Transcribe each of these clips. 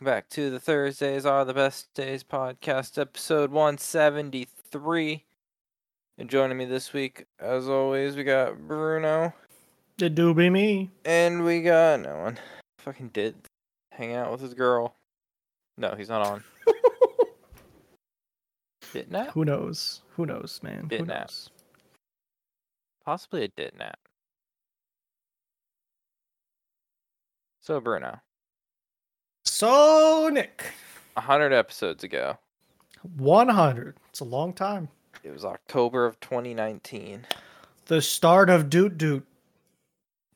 Welcome back to the Thursdays Are the Best Days podcast, episode 173. And joining me this week, as always, we got Bruno. It do be me. And we got no one. Fucking did hang out with his girl. No, he's not on. Did nap? Who knows? Who knows, man? Bit Who nap. knows? Possibly a did nap. So, Bruno, So, Nick, 100 episodes ago, 100. It's a long time. it was October of 2019. The start of Doot Doot.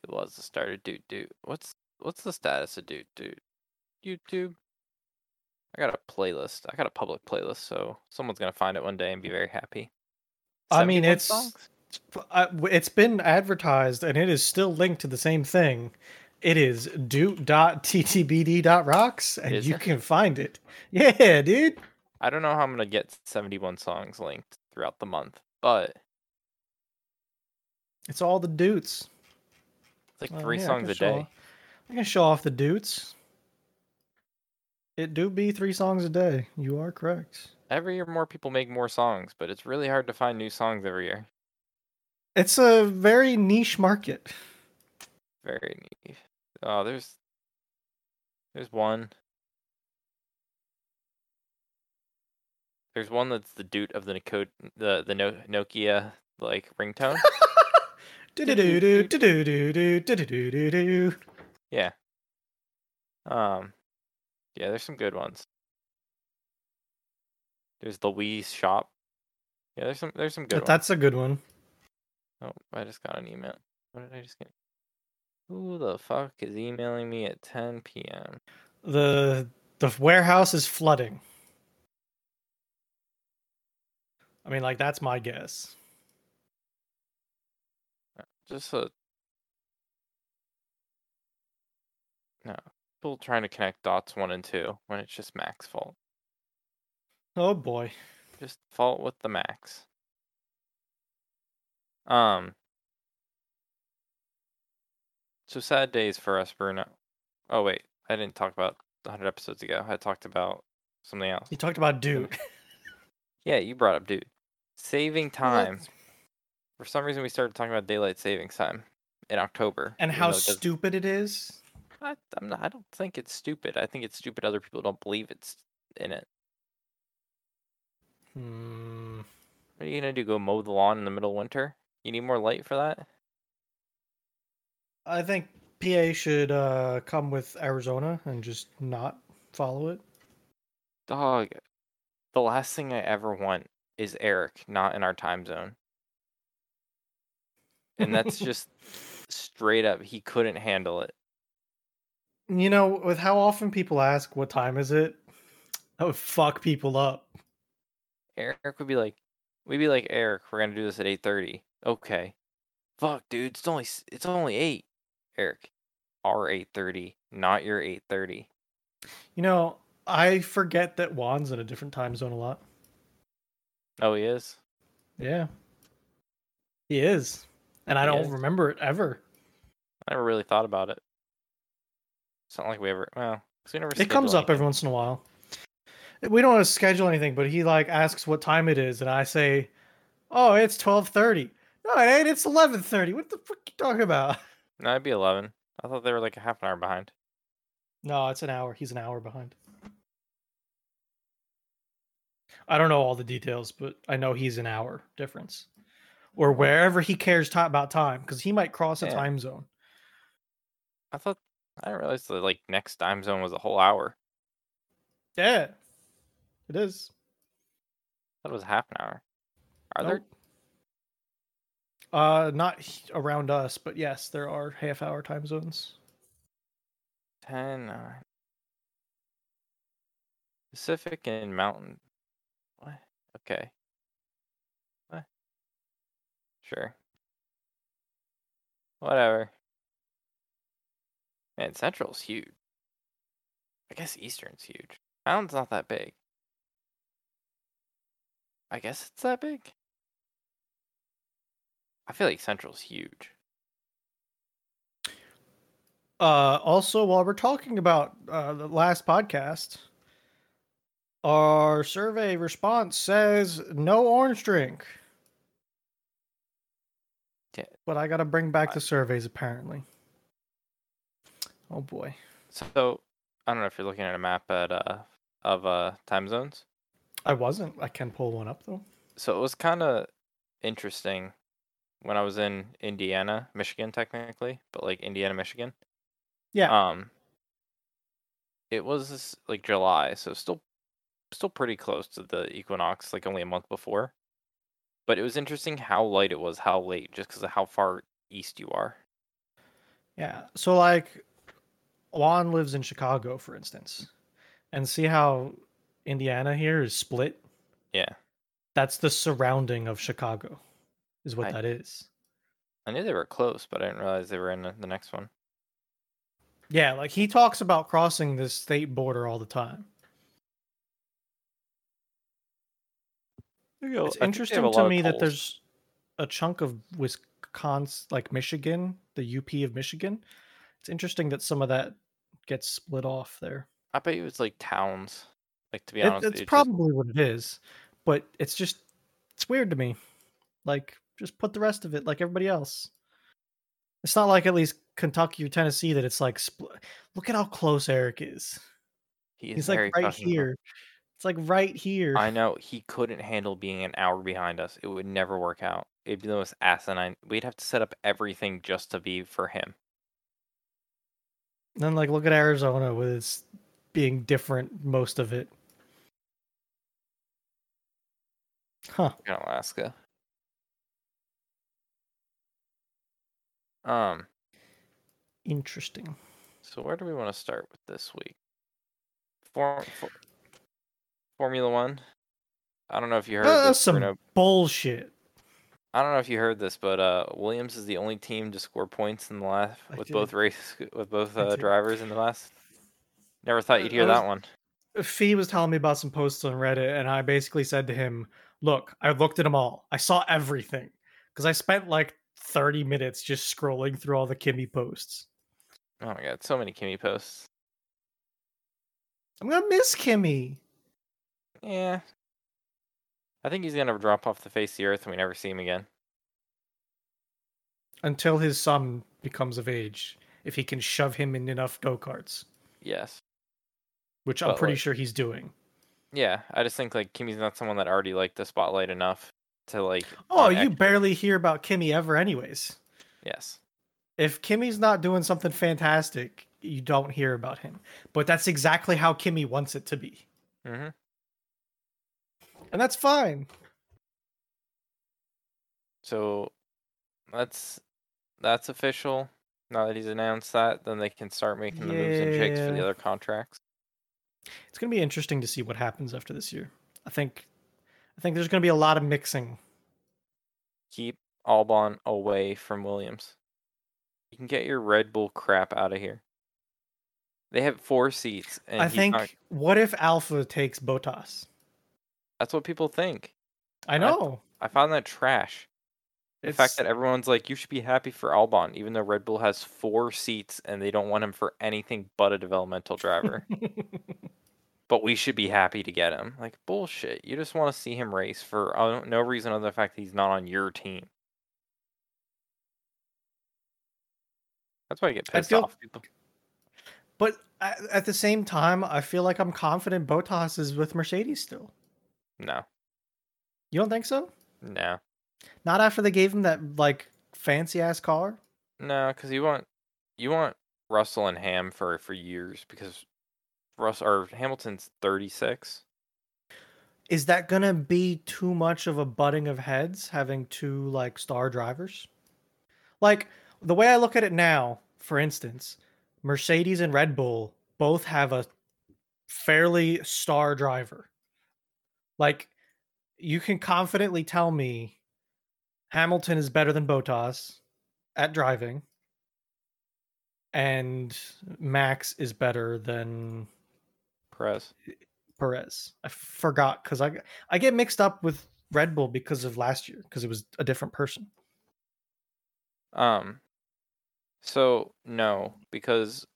It was the start of Doot Doot. What's what's the status of Doot Doot? YouTube. I got a playlist. I got a public playlist, so someone's gonna find it one day and be very happy. I mean, it's songs? uh, it's been advertised and it is still linked to the same thing. It is doot.ttbd.rocks and Is you it? can find it. Yeah, dude. I don't know how I'm gonna get 71 songs linked throughout the month, but It's all the doots. it's like Oh, three yeah, songs a day. off- I can show off the doots. It do be three songs a day. You are correct. Every year, more people make more songs, but it's really hard to find new songs every year. It's a very niche market. Very neat. Oh, there's there's one. There's one that's the dude of the Nico- the the no- Nokia like ringtone. yeah. Um. Yeah, there's some good ones. There's the Wii Shop. Yeah, there's some there's some good. That, ones. that's a good one. Oh, I just got an email. What did I just get? Who the fuck is emailing me at 10 p.m.? The the warehouse is flooding. I mean, like that's my guess. Just a no. People trying to connect dots one and two when it's just Mac's fault. Oh boy. Just fault with the Macs. Um. So sad days for us, Bruno. Oh wait, I didn't talk about 100 episodes ago. I talked about something else. You talked about dude. Yeah, you brought up, dude. Saving time. For some reason, we started talking about daylight savings time in October. And how it stupid it is. I, I'm not, I don't think it's stupid. I think it's stupid other people don't believe it's in it. Hmm. What are you gonna do? Go mow the lawn in the middle of winter? You need more light for that? I think PA should uh, come with Arizona and just not follow it. Dog. The last thing I ever want is Eric not in our time zone. And that's just straight up. He couldn't handle it. You know, with how often people ask what time is it, that would fuck people up. Eric would be like, we'd be like, Eric, we're gonna do this at eight thirty. Okay. Fuck, dude, it's only, it's only eight. Eric, our eight thirty, not your eight thirty. You know, I forget that Juan's in a different time zone a lot. Oh, he is. Yeah. He is. And I He don't is. remember it ever. I never really thought about it. It's not like we ever. Well, we never. It comes up every once in a while. We don't want to schedule anything, but he like asks what time it is, and I say, "Oh, it's twelve thirty. No, it ain't. It's eleven thirty. What the fuck you talking about? No, it'd be eleven. I thought they were like a half an hour behind. No, it's an hour. He's an hour behind. I don't know all the details, but I know he's an hour difference, or wherever he cares ti about time, because he might cross a Yeah. time zone. I thought I didn't realize the like next time zone was a whole hour. Yeah, it is. I thought it was half an hour. Are there? Uh, not around us, but yes, there are half-hour time zones. 10, 9. Pacific and Mountain. What? Okay. What? Sure. Whatever. Man, Central's huge. I guess Eastern's huge. Mountain's not that big. I guess it's that big. I feel like Central's huge. Uh, also, while we're talking about uh, the last podcast, our survey response says no orange drink. Yeah. But I got to bring back the surveys apparently. Oh boy. So I don't know if you're looking at a map at uh of uh time zones. I wasn't. I can pull one up though. So it was kind of interesting when I was in Indiana, Michigan, technically, but like Indiana, Michigan. Yeah. Um. It was like July, so still, still pretty close to the equinox, like only a month before. But it was interesting how light it was, how late, just because of how far east you are. Yeah. So like Juan lives in Chicago, for instance. And see how Indiana here is split? Yeah. That's the surrounding of Chicago, is what I- that is. I knew they were close, but I didn't realize they were in the the next one. Yeah, like he talks about crossing the state border all the time. It's interesting to me that there's a chunk of Wisconsin, like Michigan, the UP of Michigan. It's interesting that some of that gets split off there. I bet you it's like towns. Like to be It- honest, it's it just- probably what it is, but it's just it's weird to me. Like, just put the rest of it like everybody else. It's not like at least Kentucky or Tennessee that it's like split. Look at how close Eric is. he is He's like right here. It's like right here. I know he couldn't handle being an hour behind us. It would never work out. It'd be the most asinine. We'd have to set up everything just to be for him. Then like look at Arizona with its being different most of it. Huh. At Alaska. Um. Interesting. So where do we want to start with this week? For, for Formula One. I don't know if you heard Uh, this. some Bruno. bullshit. I don't know if you heard this, but uh, Williams is the only team to score points in the last I with did. both race with both uh, drivers in the last. Never thought you'd hear was- that one. Fee was telling me about some posts on Reddit, and I basically said to him, "Look, I looked at them all. I saw everything because I spent like 30 minutes just scrolling through all the Kimi posts. Oh my god, so many Kimi posts. I'm gonna miss Kimi. Yeah. I think he's gonna drop off the face of the earth and we never see him again. until his son becomes of age. If he can shove him in enough go karts, Yes. which I'm pretty like- sure he's doing. Yeah, I just think like Kimi's not someone that already liked the spotlight enough to like. Oh, you X- barely hear about Kimi ever, anyways. Yes. If Kimi's not doing something fantastic, you don't hear about him. But that's exactly how Kimi wants it to be. hmm And that's fine. So that's that's official. Now that he's announced that, then they can start making the moves and shakes for the other contracts. It's going to be interesting to see what happens after this year. I think I think there's going to be a lot of mixing. Keep Albon away from Williams. You can get your Red Bull crap out of here. They have four seats, and I think not- what if Alpha takes Bottas? that's what people think. I I- know. I found that trash. The It's fact that everyone's like, you should be happy for Albon, even though Red Bull has four seats and they don't want him for anything but a developmental driver. but we should be happy to get him. Like, bullshit. You just want to see him race for uh, no reason other than the fact that he's not on your team. That's why I get I pissed feel- off. People. But at, at the same time, I feel like I'm confident Bottas is with Mercedes still. No, You don't think so? no, Not after they gave him that like fancy ass car. no, because you want you want Russell and Ham for for years because Russ or Hamilton's thirty six. Is that gonna be too much of a butting of heads having two like star drivers? Like the way I look at it now, for instance, Mercedes and Red Bull both have a fairly star driver. Like you can confidently tell me Hamilton is better than Bottas at driving and Max is better than Perez. Perez. I forgot because I I get mixed up with Red Bull because of last year because it was a different person. Um, So no, because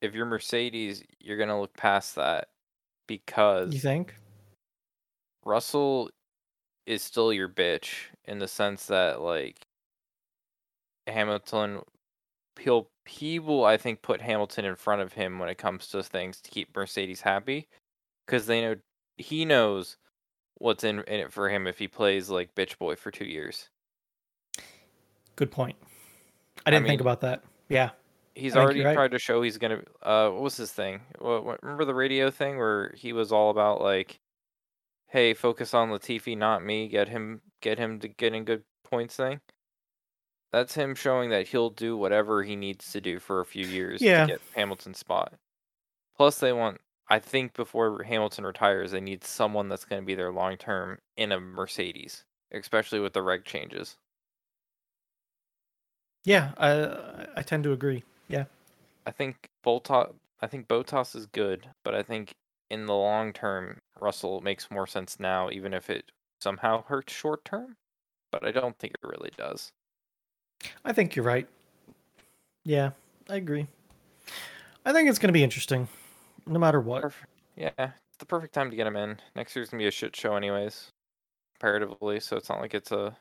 if you're Mercedes, you're gonna look past that because You think? Russell is still your bitch in the sense that like Hamilton he'll he will I think put Hamilton in front of him when it comes to things to keep Mercedes happy because they know he knows what's in, in it for him if he plays like bitch boy for two years. Good point. I didn't think mean- about that. Yeah. He's I already right. tried to show he's gonna. Uh, what was his thing? What, what, remember the radio thing where he was all about like, "Hey, focus on Latifi, not me. Get him, get him to getting good points." Thing. That's him showing that he'll do whatever he needs to do for a few years Yeah. to get Hamilton's spot. Plus, they want. I think before Hamilton retires, they need someone that's going to be there long term in a Mercedes, especially with the reg changes. Yeah, I I tend to agree. Yeah. I think Bottas. I think Bottas is good, but I think in the long term, Russell makes more sense now, even if it somehow hurts short term. But I don't think it really does. I think you're right. Yeah, I agree. I think it's going to be interesting, no matter what. Perf- yeah, it's the perfect time to get him in. Next year's gonna be a shit show, anyways, comparatively. So it's not like it's a.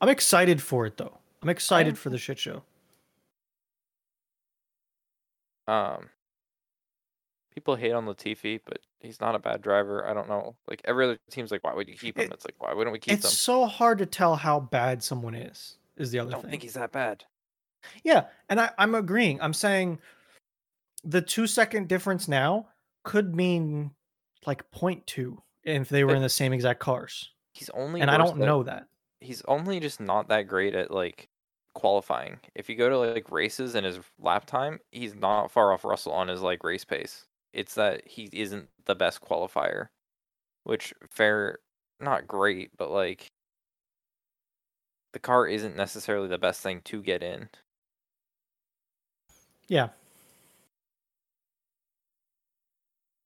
I'm excited for it though. I'm excited am for the shit show. Um, people hate on Latifi, but he's not a bad driver. I don't know. Like every other team's like, why would you keep him? It- it's like, why wouldn't we keep It's them? It's so hard to tell how bad someone is. Is the other I don't thing. think he's that bad. Yeah, and I, I'm agreeing. I'm saying the two second difference now could mean like 0.2 if they were in the same exact cars. He's only. And I don't at- know that. he's only just not that great at like qualifying. If you go to like races and his lap time, he's not far off Russell on his like race pace. It's that he isn't the best qualifier, which fair, not great, but like the car isn't necessarily the best thing to get in. Yeah.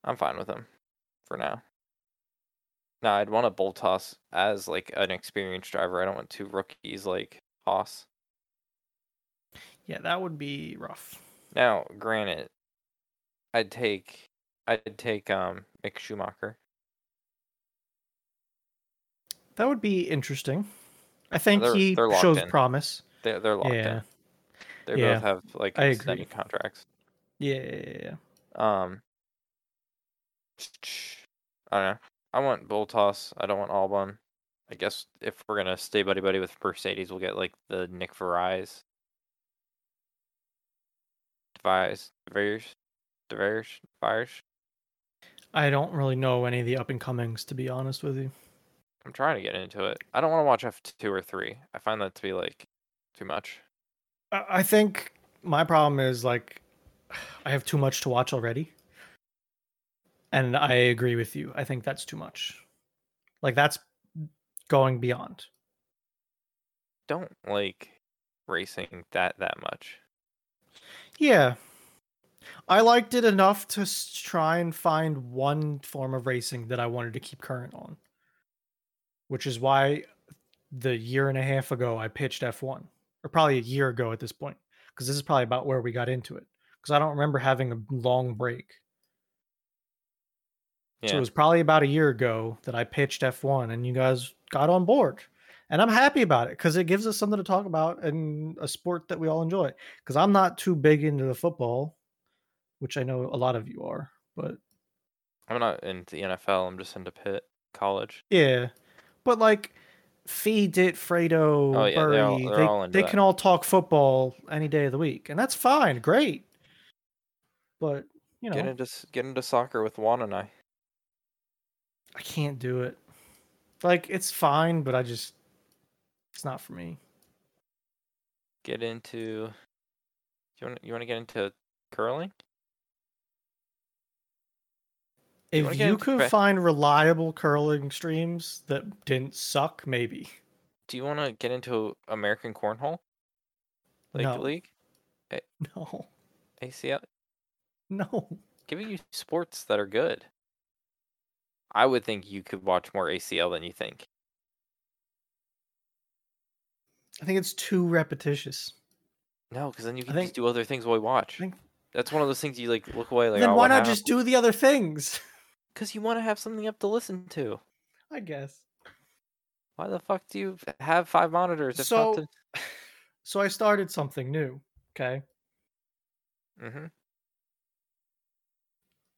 I'm fine with him for now. Now I'd want a Bottas as like an experienced driver. I don't want two rookies like Haas. Yeah, that would be rough. Now, granted, I'd take I'd take um Mick Schumacher. That would be interesting. I think They're- he they're shows in. promise. They're they're locked Yeah. in. They Yeah, both have like I agree. contracts. Yeah, yeah, yeah, yeah. Um, I don't know. I want Bottas. I don't want Albon. I guess if we're gonna stay buddy buddy with Mercedes, we'll get like the Nick Verais, Devise, Devers, Devers, Devers. I don't really know any of the up and comings, to be honest with you. I'm trying to get into it. I don't want to watch F two or three. I find that to be like too much. I I think my problem is like I have too much to watch already. And I agree with you. I think that's too much. Like that's going beyond. Don't like racing that that much. Yeah. I liked it enough to try and find one form of racing that I wanted to keep current on. Which is why the year and a half ago I pitched F1 or probably a year ago at this point because this is probably about where we got into it because I don't remember having a long break. So it was probably about a year ago that I pitched F1 and you guys got on board. And I'm happy about it because it gives us something to talk about and a sport that we all enjoy. Because I'm not too big into the football, which I know a lot of you are. But I'm not into the NFL. I'm just into Pitt college. yeah. But like Fee, it, Fredo, Oh, yeah, Burry, they're all- they're they, all they that. can all talk football any day of the week. And that's fine, great. But you know, Get into get into soccer with Juan and I. I can't do it. Like it's fine, but I just it's not for me. Get into. You want you want to get into curling? If get you could find reliable curling streams that didn't suck, maybe. Do you want to get into American cornhole? Like No. league, No, ACL, no. giving you sports that are good. I would think you could watch more ACL than you think. I think it's too repetitious. No, because then you can think- just do other things while we watch. think- That's one of those things you like look away like. then oh, why not just do the other things? Because you want to have something up to listen to. I guess. Why the fuck do you have five monitors? If So, not so I started something new. Okay. to... hmm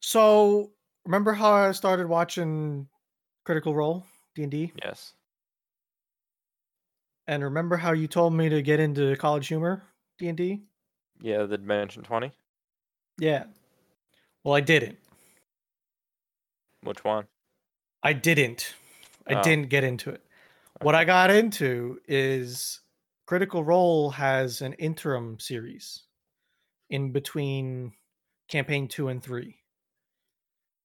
So remember how I started watching Critical Role D and D, Yes. and remember how you told me to get into College Humor D and D? Yeah, the Dimension Twenty. Yeah. Well, I didn't. Which one? I didn't. I Oh. didn't get into it. What I got into is Critical Role has an interim series in between campaign two and three.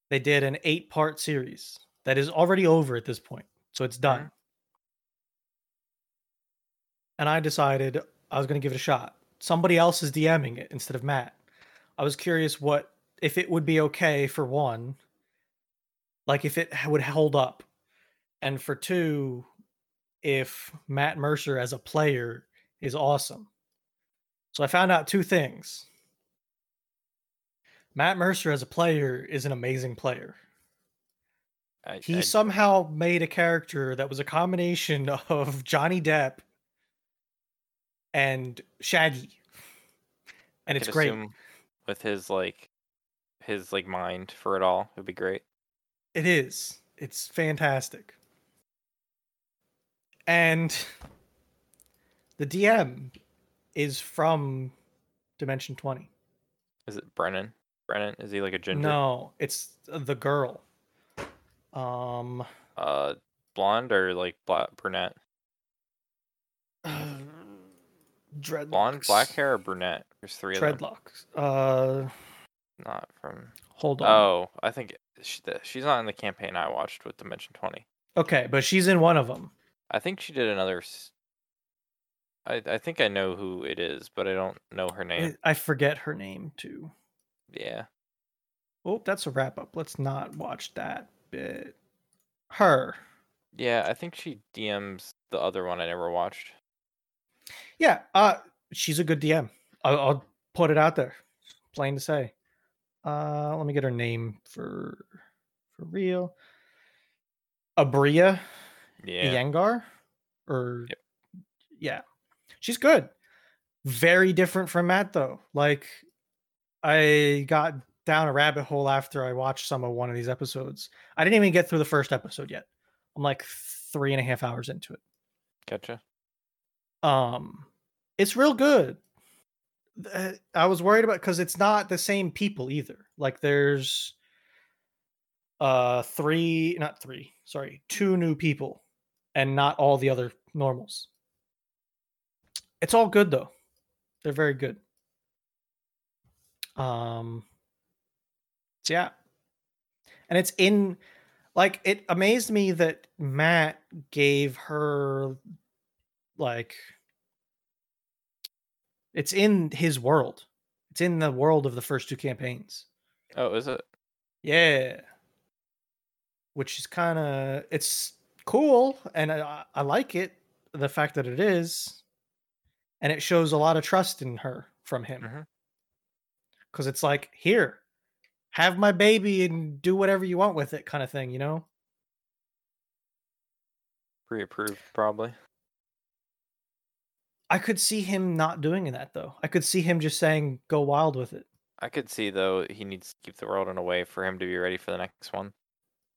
They did an eight part series that is already over at this point. So it's done. Mm-hmm. And I decided I was going to give it a shot. Somebody else is DMing it instead of Matt. I was curious what if it would be okay for one, like if it would hold up, and for two, if Matt Mercer as a player is awesome. So I found out two things. Matt Mercer as a player is an amazing player. I, He I- somehow made a character that was a combination of Johnny Depp and Shaggy. And I it's great. with his like, his like mind for it all, it would be great. It is. It's fantastic. And the DM is from Dimension 20. Is it Brennan? Brennan? Is he like a ginger? No, it's the girl. Um Uh, blonde or like black brunette? dreadlocks. Blonde, black hair, or brunette? There's three of them. Dreadlocks. Uh Not from. hold on. Oh, I think she, she's not in the campaign I watched with Dimension Twenty. Okay, but she's in one of them. I think she did another. I I think I know who it is, but I don't know her name. I forget her name too. Yeah. Oh, that's a wrap up. Let's not watch that bit. Her. Yeah, I think she DMs the other one I never watched. Yeah, uh, she's a good DM. I'll, I'll put it out there. Plain to say. Uh, let me get her name for for real. Aabria Yeah. Iyengar, or Yep. yeah, she's good. Very different from Matt though. Like, I got down a rabbit hole after I watched some of one of these episodes. I didn't even get through the first episode yet. I'm like three and a half hours into it. Gotcha. um it's real good i was worried about because it's not the same people either. Like there's uh three not three sorry two new people and not all the other normals. It's all good though. They're very good. Um so yeah. And it's in like it amazed me that matt gave her like it's in his world it's in the world of the first two campaigns Oh, is it? yeah which is kind of it's cool and I, I like it the fact that it is and it shows a lot of trust in her from him Mhm. because it's like here have my baby and do whatever you want with it kind of thing you know Pre-approved, probably. I could see him not doing that though i could see him just saying go wild with it I could see though he needs to keep the world in a way for him to be ready for the next one.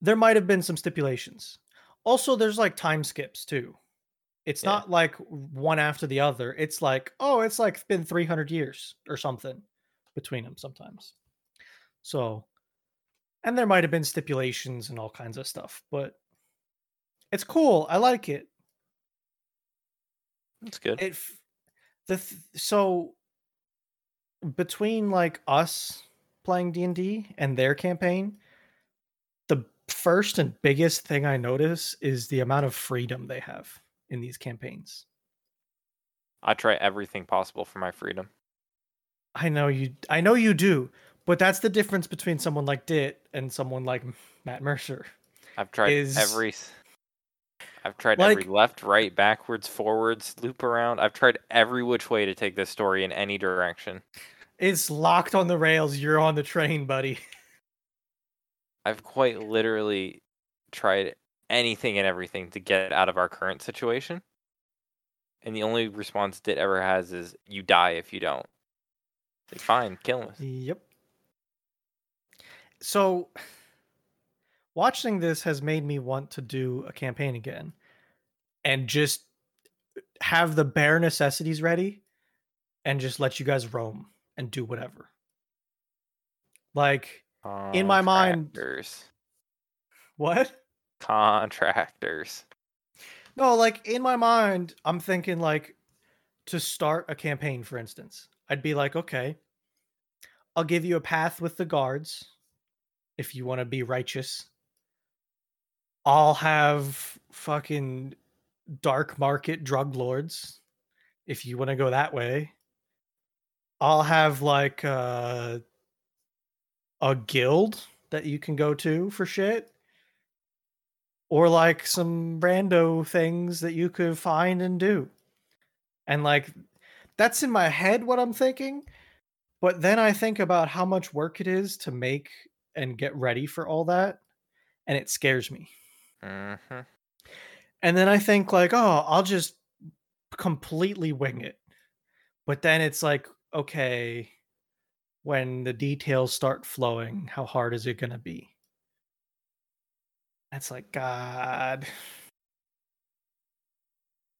there might have been some stipulations. Also, there's like time skips too. It's Yeah. not like one after the other. It's like, oh, it's like been 300 years or something between them sometimes. So, and there might have been stipulations and all kinds of stuff, but it's cool. I like it. That's good. It the th- so between like us playing D&D and their campaign, the first and biggest thing I notice is the amount of freedom they have in these campaigns. I try everything possible for my freedom. I know you I know you do, but that's the difference between someone like Dit and someone like Matt Mercer. I've tried Is- every. I've tried every left, right, backwards, forwards, loop around. I've tried every which way to take this story in any direction. It's locked on the rails. You're on the train, buddy. I've quite literally tried anything and everything to get out of our current situation. And the only response Dit ever has is you die if you don't. Like, fine, kill us. Yep. So, watching this has made me want to do a campaign again and just have the bare necessities ready and just let you guys roam and do whatever. Like, In my mind- what? Contractors. No, like in my mind, I'm thinking like to start a campaign, for instance, I'd be like, okay, I'll give you a path with the guards if you want to be righteous. I'll have fucking dark market drug lords if you want to go that way. I'll have like uh, a guild that you can go to for shit or like some rando things that you could find and do. And like that's in my head what I'm thinking, but then I think about how much work it is to make and get ready for all that, and it scares me. hmm And then I think like, oh, I'll just completely wing it. But then it's like, okay, when the details start flowing, how hard is it going to be? That's like, God.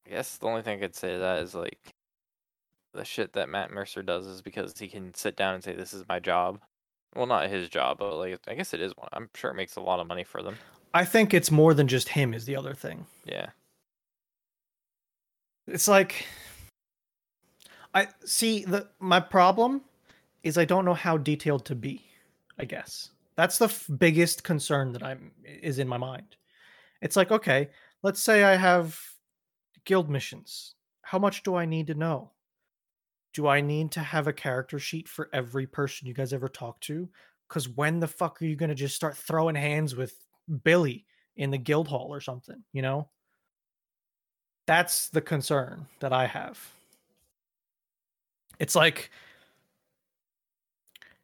I guess the only thing I could say to that is like the shit that Matt Mercer does is because he can sit down and say, This is my job. Well, not his job, but like I guess it is one. I'm sure it makes a lot of money for them. I think it's more than just him, is the other thing. Yeah. It's like I see the my problem is I don't know how detailed to be. I guess that's the f- biggest concern that I'm is in my mind. It's like okay, let's say I have guild missions. How much do I need to know? Do I need to have a character sheet for every person you guys ever talk to? Because when the fuck are you gonna just start throwing hands with Billy in the guild hall or something? You know that's the concern that I have. It's like,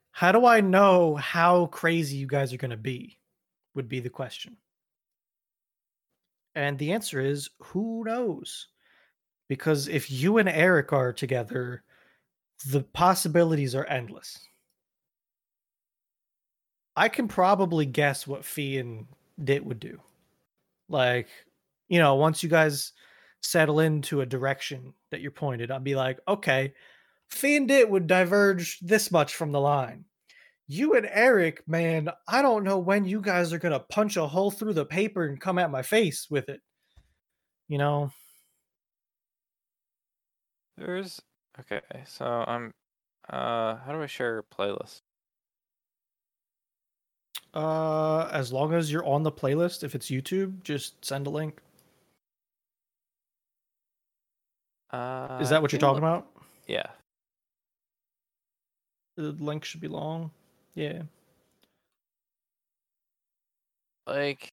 how do I know how crazy you guys are going to be? Would be the question. And the answer is who knows? Because if you and Eric are together, the possibilities are endless. I can probably guess what Fee and Dit would do. Like, you know, once you guys settle into a direction that you're pointed, I'd be like, okay, Fee and Dit would diverge this much from the line. You and Eric, man, I don't know when you guys are gonna punch a hole through the paper and come at my face with it. You know, There's okay, so I'm uh how do I share a playlist? Uh, as long as you're on the playlist, if it's YouTube, just send a link. Uh Is that what you're talking about? Yeah. The link should be long. Yeah. Like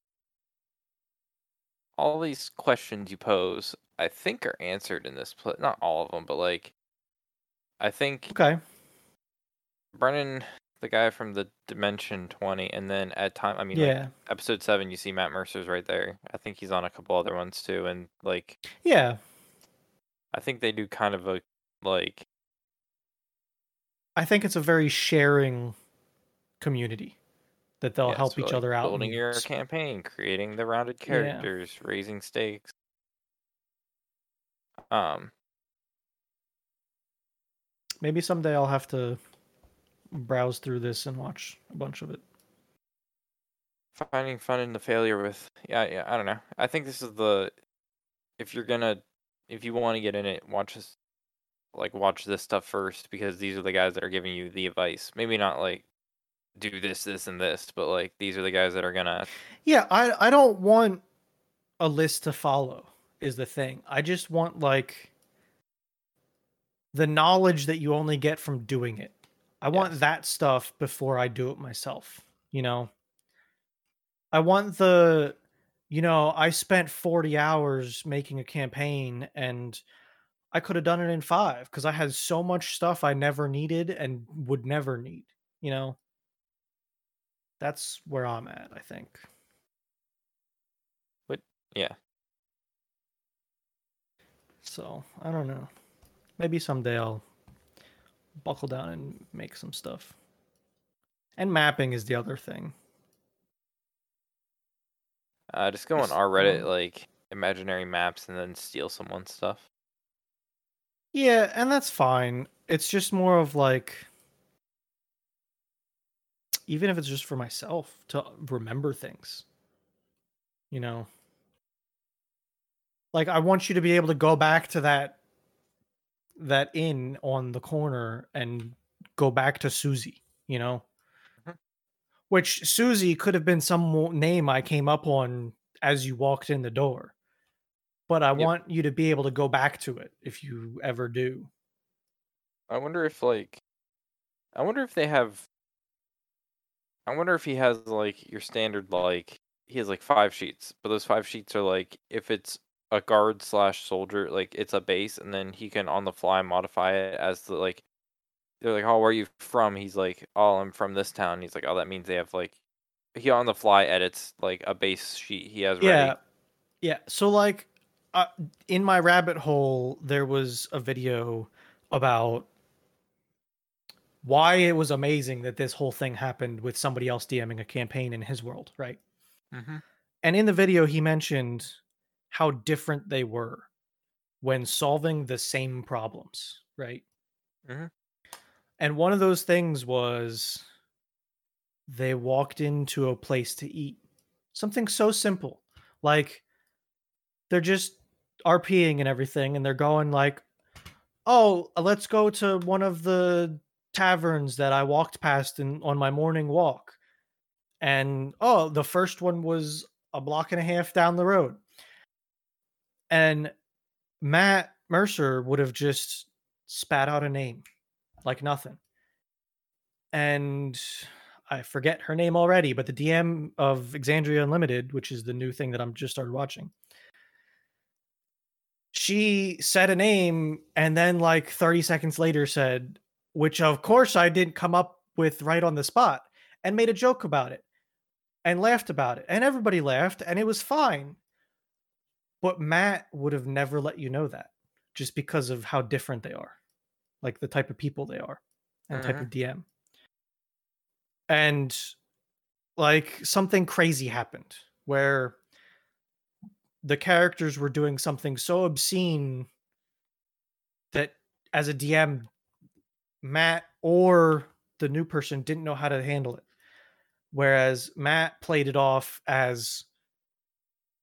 all these questions you pose, I think are answered in this play. Not all of them, but like I think Okay. Brennan, the guy from the Dimension 20, and then at time, I mean, like, Yeah. episode seven, you see Matt Mercer's right there. I think he's on a couple other ones too, and like Yeah. I think they do kind of a like I think it's a very sharing community that they'll yeah, help so, each like, other out. building your s- campaign, creating the rounded Yeah. characters, raising stakes. Um, Maybe someday I'll have to browse through this and watch a bunch of it. finding fun in the failure with yeah yeah I don't know. I think this is the if you're gonna if you want to get in it, watch this like watch this stuff first because these are the guys that are giving you the advice. Maybe not like do this, this, and this, but like these are the guys that are gonna Yeah, I I don't want a list to follow is the thing. I just want like the knowledge that you only get from doing it. I want that stuff before I do it myself, you know. I want the you know, I spent 40 hours making a campaign and I could have done it in 5 cuz I had so much stuff I never needed and would never need, you know. That's where I'm at, I think. But yeah. So, I don't know. Maybe someday I'll buckle down and make some stuff. And mapping is the other thing. Uh, just go on our Reddit, like imaginary maps, and then steal someone's stuff. Yeah, and that's fine. It's just more of like even if it's just for myself to remember things. You know. Like I want you to be able to go back to that that in on the corner and go back to Susie, you know? Mhm. Which Susie could have been some name I came up on as you walked in the door. But I Yep. want you to be able to go back to it if you ever do. I wonder if like, I wonder if they have. I wonder if he has like your standard like he has like five sheets, but those five sheets are like if it's a guard slash soldier, like it's a base, and then he can on the fly modify it as the like. They're like, oh, where are you from? He's like, oh, I'm from this town. He's like, oh, that means they have like, he on the fly edits like a base sheet he has ready. Yeah. Yeah. So like uh, in my rabbit hole there was a video about why it was amazing that this whole thing happened with somebody else DMing a campaign in his world, right? Mm-hmm. And in the video he mentioned how different they were when solving the same problems, right? Mhm. And one of those things was they walked into a place to eat. Something so simple. Like they're just RPing and everything, and they're going like, "Oh, let's go to one of the taverns that I walked past in on my morning walk." And oh, the first one was a block and a half down the road. And Matt Mercer would have just spat out a name like nothing. And I forget her name already, but the DM of Exandria Unlimited, which is the new thing that I'm just started watching, she said a name and then like 30 seconds later said, which of course I didn't come up with right on the spot, and made a joke about it and laughed about it. And everybody laughed and it was fine. But Matt would have never let you know that just because of how different they are, like the type of people they are and type of mm-hmm. DM. And like something crazy happened where the characters were doing something so obscene that as a DM, Matt or the new person didn't know how to handle it. Whereas Matt played it off as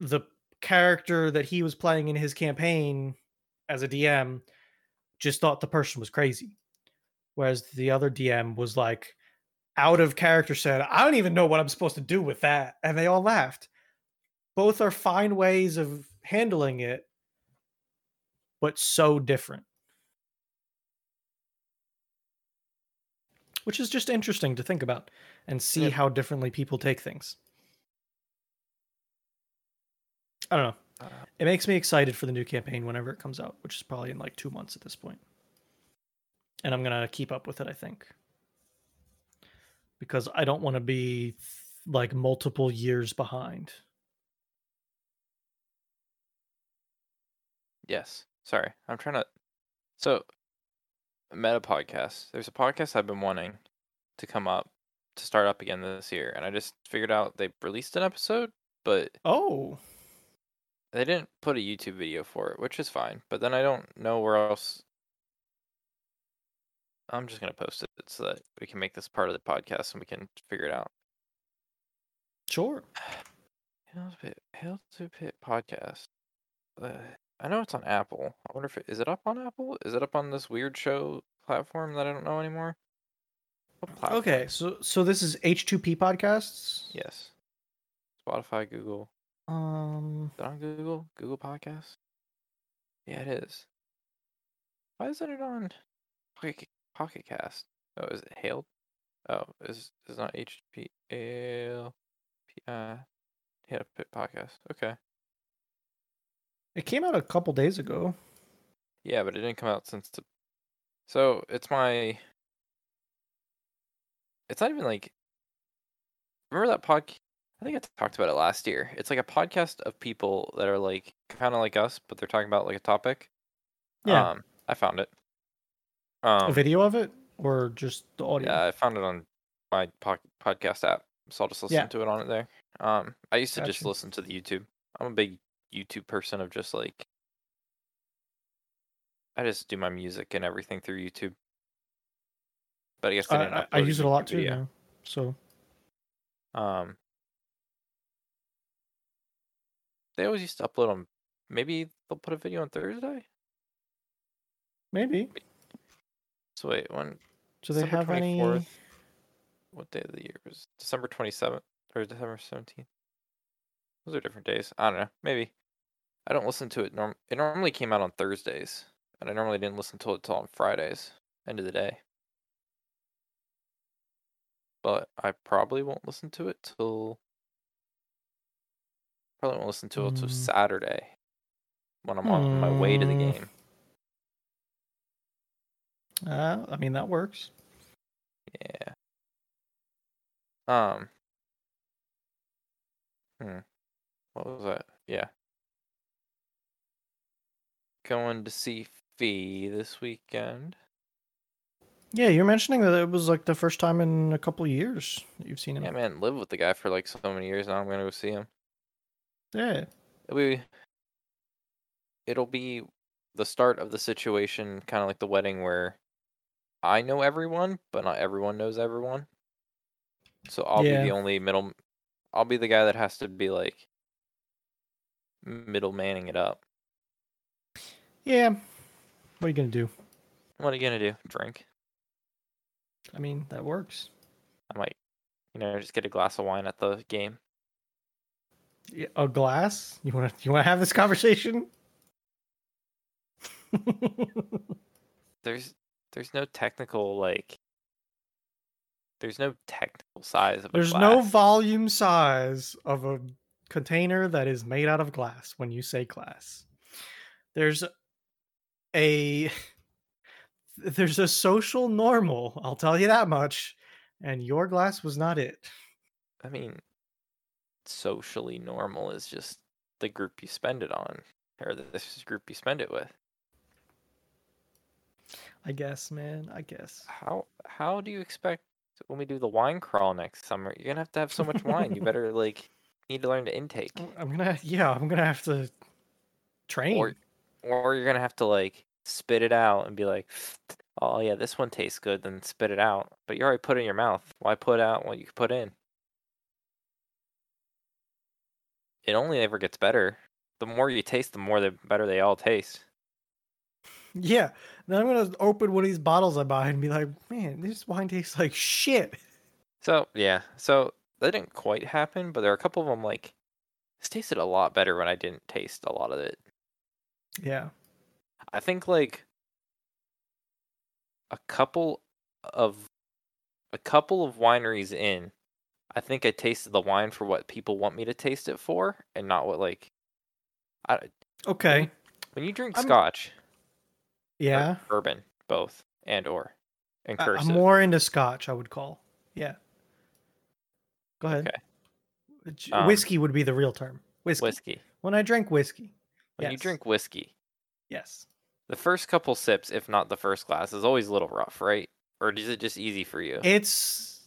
the character that he was playing in his campaign as a DM just thought the person was crazy. Whereas the other DM was like out of character said, I don't even know what I'm supposed to do with that. And they all laughed. Both are fine ways of handling it, but so different. Which is just interesting to think about and see Yep. how differently people take things. I don't know. It makes me excited for the new campaign whenever it comes out, which is probably in like two months at this point. And I'm gonna keep up with it, I think, because I don't want to be like multiple years behind. Yes. Sorry. I'm trying to. So, Meta Podcast. There's a podcast I've been wanting to come up to start up again this year, and I just figured out they released an episode, but Oh, they didn't put a YouTube video for it, which is fine. But then I don't know where else. I'm just gonna post it so that we can make this part of the podcast and we can figure it out. sure. Hail to Pitt, Hail to Pitt podcast. Uh, I know it's on Apple. I wonder if it is it up on Apple? Is it up on this weird show platform that I don't know anymore? Okay, so so this is H2P podcasts. Yes. Spotify, Google. Um, Is it on Google? Google Podcast? Yeah, it is. Why isn't it on Pocket, Pocket Cast? Oh, is it Hailed? Oh, is is not HP Hail P uh Yeah, podcast. Okay. It came out a couple days ago. Yeah, but it didn't come out since. The... So it's my. It's not even like. Remember that pod? I think I talked about it last year. It's like a podcast of people that are like kind of like us, but they're talking about like a topic. Yeah. Um, I found it. a Um, video of it or just the audio? yeah, I found it on my po- podcast app, so I'll just listen Yeah. to it on it there. Um, I used to just listen to the YouTube. I'm a big YouTube person of just like. I just do my music and everything through YouTube. But I guess I, I, I use it a lot too. Now, so Um, they always used to upload on. Maybe they'll put a video on Thursday. maybe. So wait, when? Do they December have any? What day of the year was December twenty seventh or December seventeenth? Those are different days. I don't know. Maybe. I don't listen to it. Norm. It normally came out on Thursdays, and I normally didn't listen to it till on Fridays, end of the day. But I probably won't listen to it till. Probably won't listen to it till Mm. Saturday, when I'm on my way to the Hmm. game. Uh, I mean that works. Yeah. Um. Hmm. What was that? Yeah. Going to see Fee this weekend. Yeah, you're mentioning that it was like the first time in a couple of years that you've seen him. Yeah, man, lived with the guy for like so many years now. I'm gonna go see him. Yeah. It'll be. It'll be the start of the situation, kind of like the wedding, where I know everyone, but not everyone knows everyone. So I'll be the only middle. I'll be the guy that has to be like middle manning it up. Yeah. What are you gonna do? What are you gonna do? Drink? I mean that works. I might, you know, just get a glass of wine at the game. A glass? You want to? You want to have this conversation? There's, there's no technical like. There's no technical size of a There's no volume size of a container that is made out of glass when you say glass. There's a there's a social normal, I'll tell you that much, and your glass was not it. I mean, socially normal is just the group you spend it on, or the this group you spend it with. I guess, man. I guess. How how do you expect when we do the wine crawl next summer? You're gonna have to have so much wine. You better like need to learn to intake, I'm- gonna yeah, I'm gonna have to train. or or you're gonna have to like spit it out and be like, oh yeah, this one tastes good. Then spit it out. But you already put it in your mouth. Why put out what you put in? It only ever gets better. The more you taste, the more the better they all taste. Yeah. Then I'm gonna open one of these bottles I buy and be like, man, this wine tastes like shit. So yeah, so that didn't quite happen, but there are a couple of them like this tasted a lot better when I didn't taste a lot of it. Yeah. I think like a couple of a couple of wineries in, I think I tasted the wine for what people want me to taste it for, and not what like I Okay. when you drink I'm- scotch, Yeah. bourbon, both and or I- cursive. I'm more into scotch, I would call. Yeah. Go ahead. Okay. Um, whiskey would be the real term. Whiskey. whiskey. When I drink whiskey. When you drink whiskey, Yes. the first couple sips, if not the first glass, is always a little rough, right? Or is it just easy for you? It's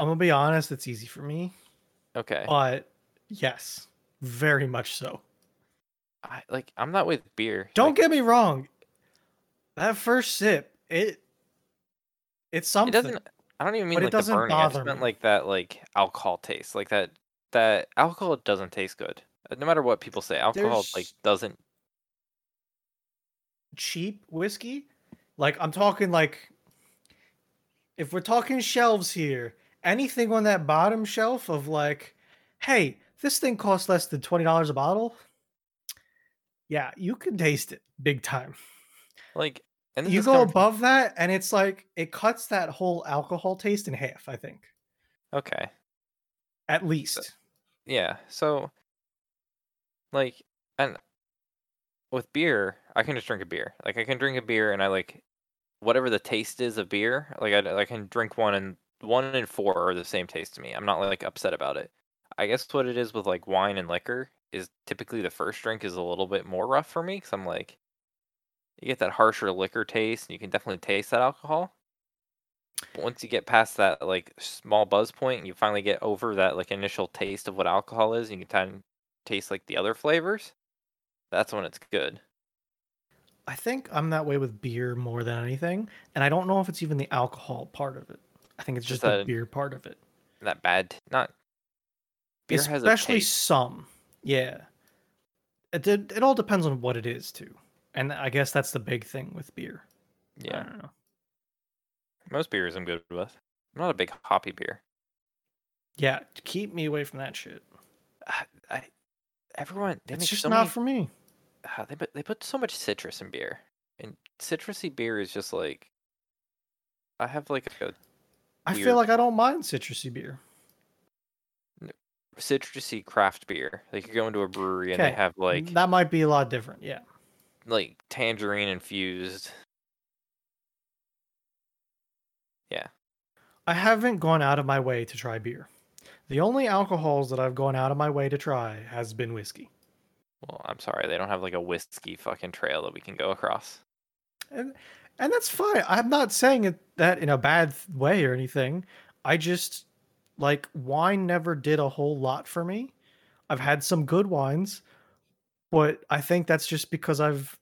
I'm gonna be honest, it's easy for me. okay. But yes, very much so. I, like I'm not with beer. Don't like, get me wrong. That first sip, it it's something. it doesn't I don't even mean but it like the doesn't burning. I just bother meant me. like that like alcohol taste. Like that that alcohol doesn't taste good. Uh, No matter what people say, alcohol like doesn't cheap whiskey. Like I'm talking like if we're talking shelves here, anything on that bottom shelf of like, hey, this thing costs less than twenty dollars a bottle. Yeah, you can taste it big time. like and You go coming from- above that, and it's like it cuts that whole alcohol taste in half. I think Okay. at least. yeah. So, like, and with beer, I can just drink a beer. Like, I can drink a beer, and I like whatever the taste is of beer. Like, I, I can drink one, and one and four are the same taste to me. I'm not like upset about it. I guess what it is with like wine and liquor is typically the first drink is a little bit more rough for me because I'm like, you get that harsher liquor taste, and you can definitely taste that alcohol. But once you get past that like small buzz point, and you finally get over that like initial taste of what alcohol is, and you can kind of taste like the other flavors. That's when it's good. I think I'm that way with beer more than anything, and I don't know if it's even the alcohol part of it. I think it's just, Just the a- beer part of it. That bad, not beer has a Especially taste. some. Yeah. It did, it all depends on what it is too. And I guess that's the big thing with beer. I Yeah, don't know. most beers I'm good with. I'm not a big hoppy beer. Yeah, keep me away from that shit. I, I everyone they It's make just so not many, for me. ah, they put they put so much citrus in beer, and citrusy beer is just like I have like a I feel like I don't mind citrusy beer. citrusy craft beer. Like you go into a brewery and they have like that might be a lot different. Yeah. like tangerine infused. Yeah, I haven't gone out of my way to try beer. The only alcohols that I've gone out of my way to try has been whiskey. well, I'm sorry they don't have like a whiskey fucking trail that we can go across. And that's fine. I'm not saying it that in a bad way or anything. I just like wine never did a whole lot for me. I've had some good wines, but I think that's just because I've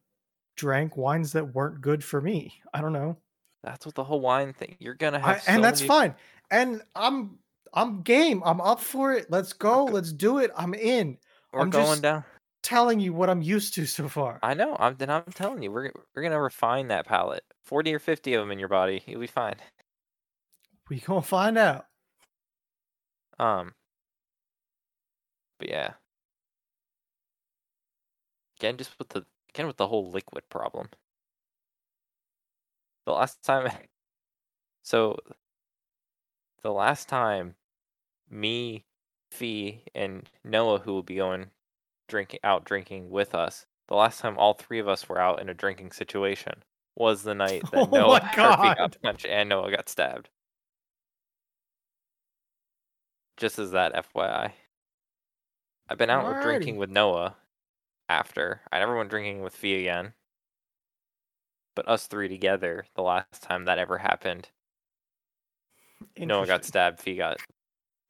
drank wines that weren't good for me. I don't know. That's what the whole wine thing. You're gonna I, have so and that's many- fine. And I'm I'm game. I'm up for it. Let's go. Let's do it. I'm in. We're I'm going just- down. Telling you what I'm used to so far. I know. I'm then I'm telling you, we're we're gonna refine that palate. Forty or fifty of them in your body, you'll be fine. We gonna find out. Um. But yeah. Again, just with the again with the whole liquid problem. The last time, so the last time, me, Fee, and Noah, who will be going drinking out drinking with us, the last time all three of us were out in a drinking situation was the night that Oh Noah Murphy got punched and Noah got stabbed. Just as that FYI. I've been out with drinking with Noah after. I never went drinking with Fee again. But us three together, the last time that ever happened, Noah got stabbed, Fee got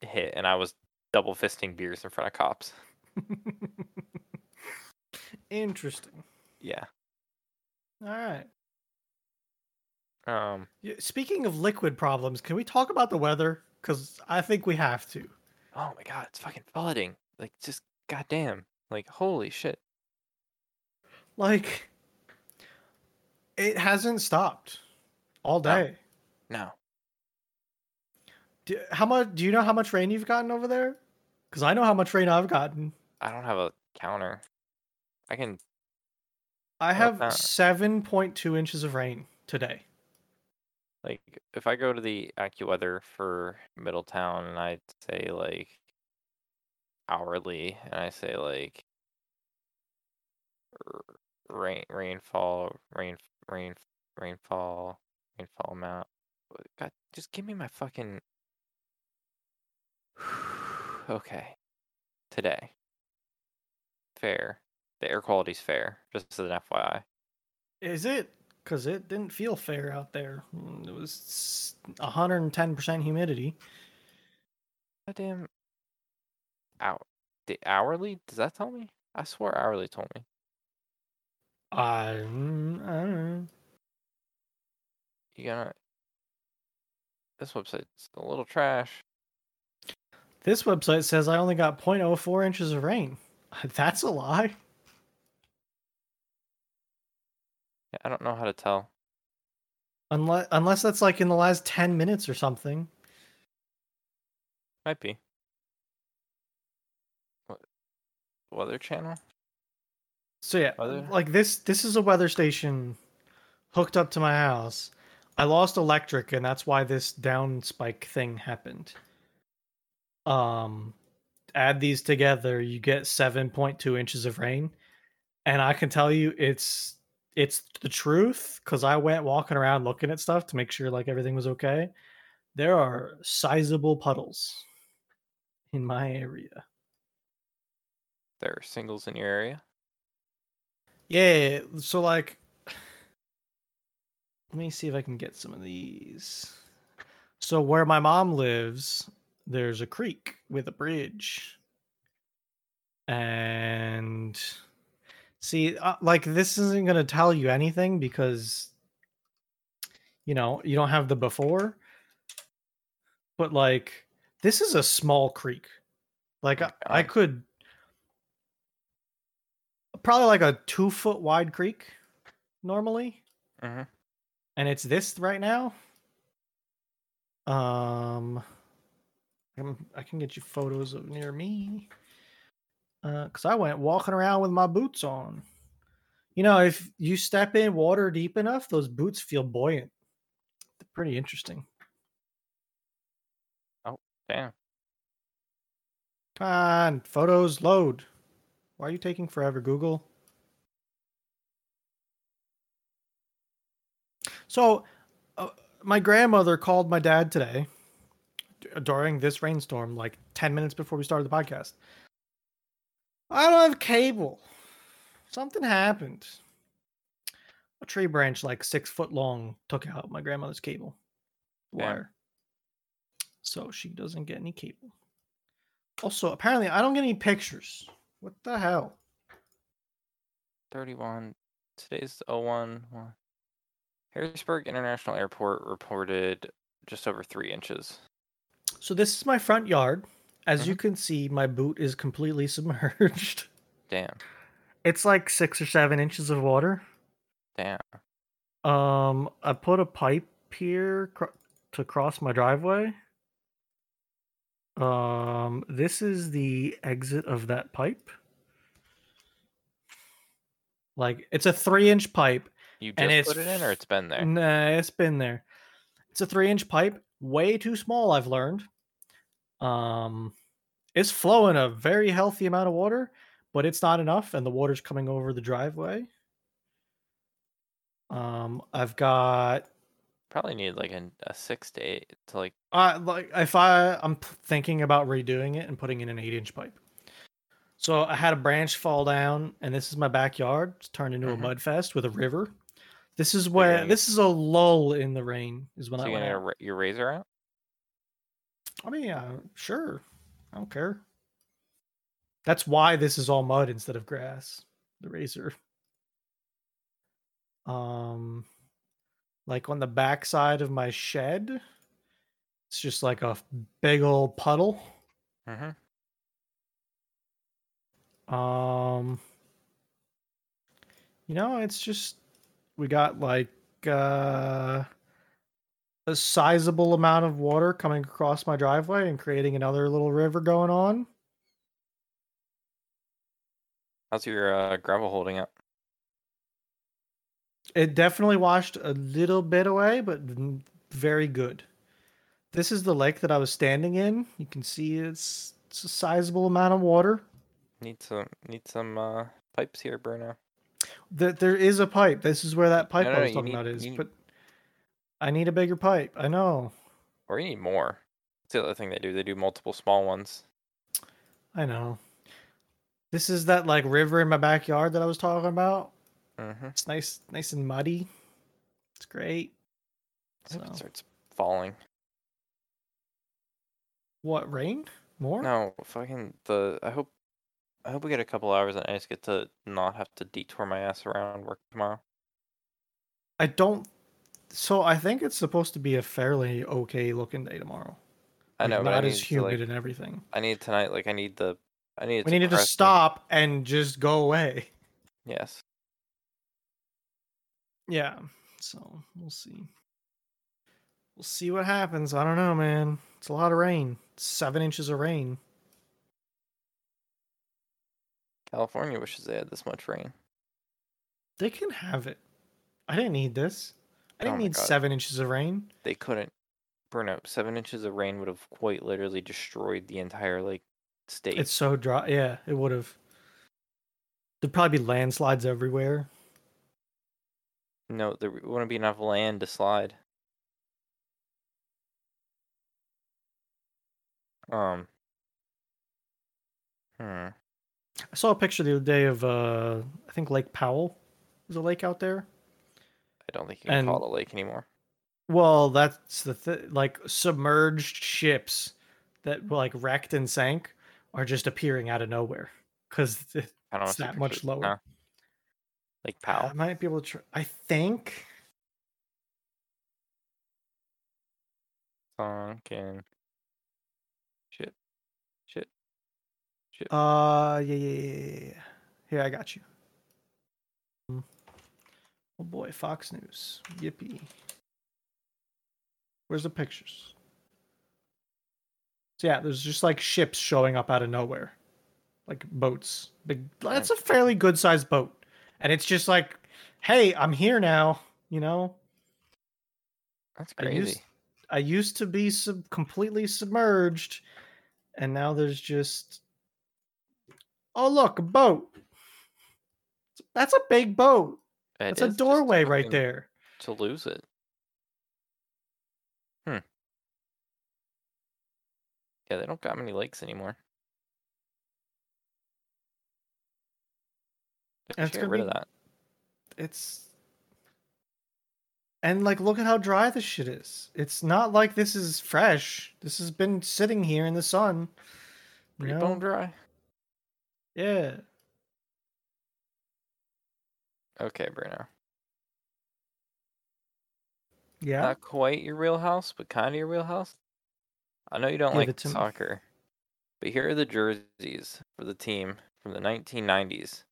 hit, and I was double fisting beers in front of cops. Interesting. Yeah. All right. Um. Speaking of liquid problems, can we talk about the weather? Because I think we have to. Oh my god, it's fucking flooding. Like, just goddamn. Like, holy shit. Like, it hasn't stopped all No. day. No. Do, how much? Do you know how much rain you've gotten over there? Because I know how much rain I've gotten. I don't have a counter. I can. I have uh, seven point two inches of rain today. Like, if I go to the AccuWeather for Middletown and I say, like, hourly, and I say, like, rain, rainfall, rain, rain, rainfall, rainfall amount. God, just give me my fucking. okay. Today. Fair. The air quality's fair, just as an FYI. Is it? Because it didn't feel fair out there. It was hundred and ten percent humidity. Goddamn. Out. The hourly? Does that tell me? I swear hourly told me. I, I don't know. You gotta. This website's a little trash. This website says I only got 0.04 inches of rain. That's a lie. Yeah, I don't know how to tell. Unless unless that's like in the last 10 minutes or something. Might be. What? Weather channel? So yeah, Weather? like this this is a weather station hooked up to my house. I lost electric and that's why this down spike thing happened. Um add these together, you get 7.2 inches of rain. And I can tell you it's it's the truth because I went walking around looking at stuff to make sure like everything was okay. There are sizable puddles in my area. There are singles in your area. Yeah, so like let me see if I can get some of these. So where my mom lives, there's a creek with a bridge. And see uh, like this isn't going to tell you anything because you know, you don't have the before. But like this is a small creek. Like I, I could probably like a 2 foot wide creek normally hmm and it's this right now. Um, I can get you photos of near me. Uh, cause I went walking around with my boots on. You know, if you step in water deep enough, those boots feel buoyant. They're pretty interesting. Oh, damn. Come on, photos load. Why are you taking forever, Google? So, uh, my grandmother called my dad today during this rainstorm, like 10 minutes before we started the podcast. I don't have cable. Something happened. A tree branch, like six foot long, took out my grandmother's cable wire. So she doesn't get any cable. Also, apparently, I don't get any pictures. What the hell? 31. Today's 01. one. Harrisburg International Airport reported just over three inches. So this is my front yard. As Mm-hmm. you can see, my boot is completely submerged. Damn. It's like six or seven inches of water. Damn. Um, I put a pipe here cr- to cross my driveway. Um, this is the exit of that pipe. Like it's a three-inch pipe. You And just it's put it in or it's been there? Nah, it's been there. It's a three-inch pipe, way too small. I've learned. Um, it's flowing a very healthy amount of water, but it's not enough, and the water's coming over the driveway. Um, I've got Probably need like a, a six to eight to like. uh like if I I'm thinking about redoing it and putting in an eight inch pipe. So I had a branch fall down, and this is my backyard. It's turned into Mhm. a mud fest with a river. This is where this is a lull in the rain. Is when So I you went gonna out. ra- your razor out? I mean, yeah, sure. I don't care. That's why this is all mud instead of grass. The razor. Um, like on the back side of my shed, it's just like a big old puddle. Mm-hmm. Um, you know, it's just we got like uh a sizable amount of water coming across my driveway and creating another little river going on. How's your uh, gravel holding up? It definitely washed a little bit away, but very good. This is the lake that I was standing in. You can see it's, it's a sizable amount of water. Need some need some uh, pipes here, Bruno. That there is a pipe. This is where that pipe No, I was you talking need- about is. you But I need a bigger pipe. I know. Or you need more. That's the other thing they do. They do multiple small ones. I know. This is that like river in my backyard that I was talking about. Mm-hmm. It's nice, nice and muddy. It's great. So- it starts falling. What rain? More? No, fucking the. I hope. I hope we get a couple hours and I just get to not have to detour my ass around work tomorrow. I don't. So I think it's supposed to be a fairly okay looking day tomorrow. I Like, know, but I not need as to, humid like, and everything. I need tonight. Like I need the. I need. We needed to press me. stop and just go away. Yes. Yeah. So we'll see. We'll see what happens. I don't know, man. It's a lot of rain. Seven inches of rain. California wishes they had this much rain. They can have it. I didn't need this. I Oh didn't my need God. seven inches of rain. They couldn't. burn Bruno, seven inches of rain would have quite literally destroyed the entire like state. It's so dry. Yeah, it would have. There'd probably be landslides everywhere. No, there wouldn't be enough land to slide. Um. Hmm. I saw a picture the other day of uh I think Lake Powell. There's a lake out there. I don't think you can call And- it a lake anymore. Well, that's the th- like submerged ships that like wrecked and sank are just appearing out of nowhere because. It's that much lower. no. Like Powell. I might be able to. Tr- I think Sunken. Shit. Shit. Shit. Uh, yeah, yeah, yeah, yeah. Here, I got you. Oh boy, Fox News. Yippee. Where's the pictures? So yeah, there's just like ships showing up out of nowhere, like boats. Big. That's a fairly good sized boat, and it's just like, hey, I'm here now. You know, That's I crazy. used I used to be sub- completely submerged, and now there's just oh look a boat. That's a big boat. It That's a doorway right there. To lose it. Hmm. Yeah, they don't got many lakes anymore. And get rid of that. It's and like look at how dry this shit is. It's not like this is fresh. This has been sitting here in the sun. You know? bone dry. Yeah. Okay, Bruno. Yeah. Not quite your wheelhouse, but kind of your wheelhouse. I know you don't Give like to me. soccer, but here are the jerseys for the team from the 1990s,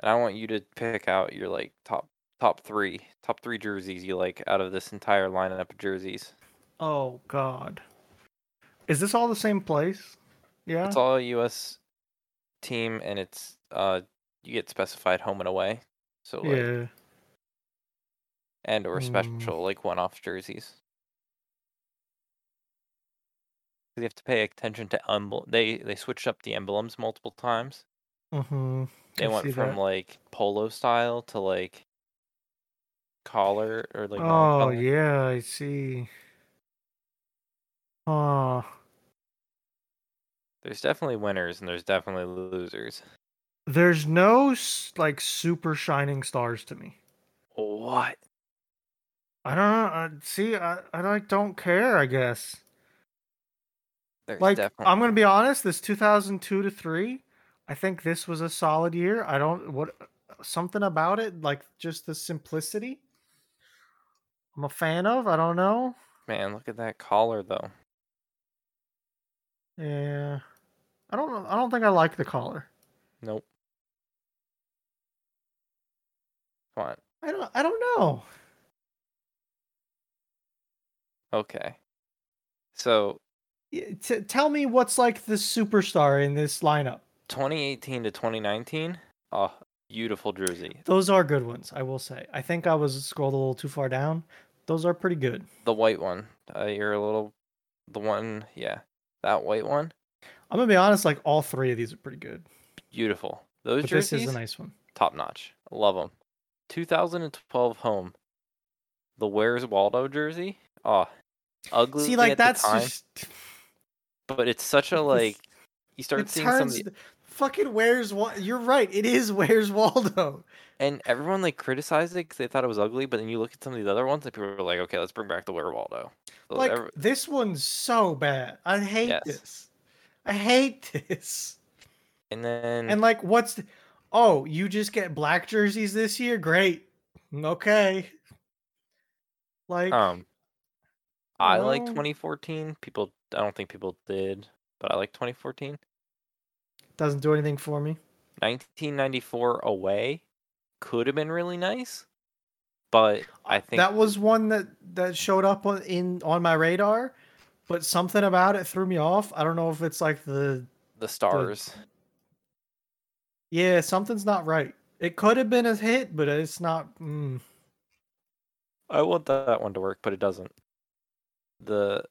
and I want you to pick out your like top top three top three jerseys you like out of this entire lineup of jerseys. Oh god. Is this all the same place? Yeah. It's all U.S. team, and it's uh you get specified home and away, so like yeah. and or Mm. special like one-off jerseys. You have to pay attention to emblem. They they switched up the emblems multiple times. Mhm. They I went from that. like polo style to like collar or like Oh yeah, I see. Oh, There's definitely winners and there's definitely losers. There's no like super shining stars to me. What? I don't know. I, see, I, I like don't care. I guess. There's Like definitely I'm gonna be honest. This 2002 to three, I think this was a solid year. I don't what something about it like just the simplicity. I'm a fan of. I don't know. man. Look at that collar though. Yeah, I don't. I don't think I like the collar. Nope. I don't. I don't know. Okay. So T- tell me what's like the superstar in this lineup. 2018 to 2019. Oh, beautiful jersey. Those are good ones, I will say. I think I was scrolled a little too far down. Those are pretty good. The white one. Uh, you're a little. The one, yeah, that white one. I'm gonna be honest. Like all three of these are pretty good. Beautiful. Those But this is a nice one. top notch. Love them. 2012 home. The Where's Waldo jersey. Oh, ugly. See, like that's time, just but it's such a like. You start it seeing some of turns. the, Fucking where's Waldo? You're right. It is where's Waldo. and everyone like criticized it because they thought it was ugly. But then you look at some of these other ones, and people were like, "Okay, let's bring back the Where Waldo." So Like every- this one's so bad. I hate Yes. this. I hate this. and then And like, what's? The, oh, you just get black jerseys this year? Great. Okay. Like, Um, I like 2014. People, I don't think people did, but I like 2014. doesn't do anything for me. 1994 away could have been really nice, but I think that was one that that showed up on in on my radar, but something about it threw me off. I don't know if it's like the the stars. Yeah, something's not right. It could have been a hit, but it's not. Mm. I want that one to work, but it doesn't. The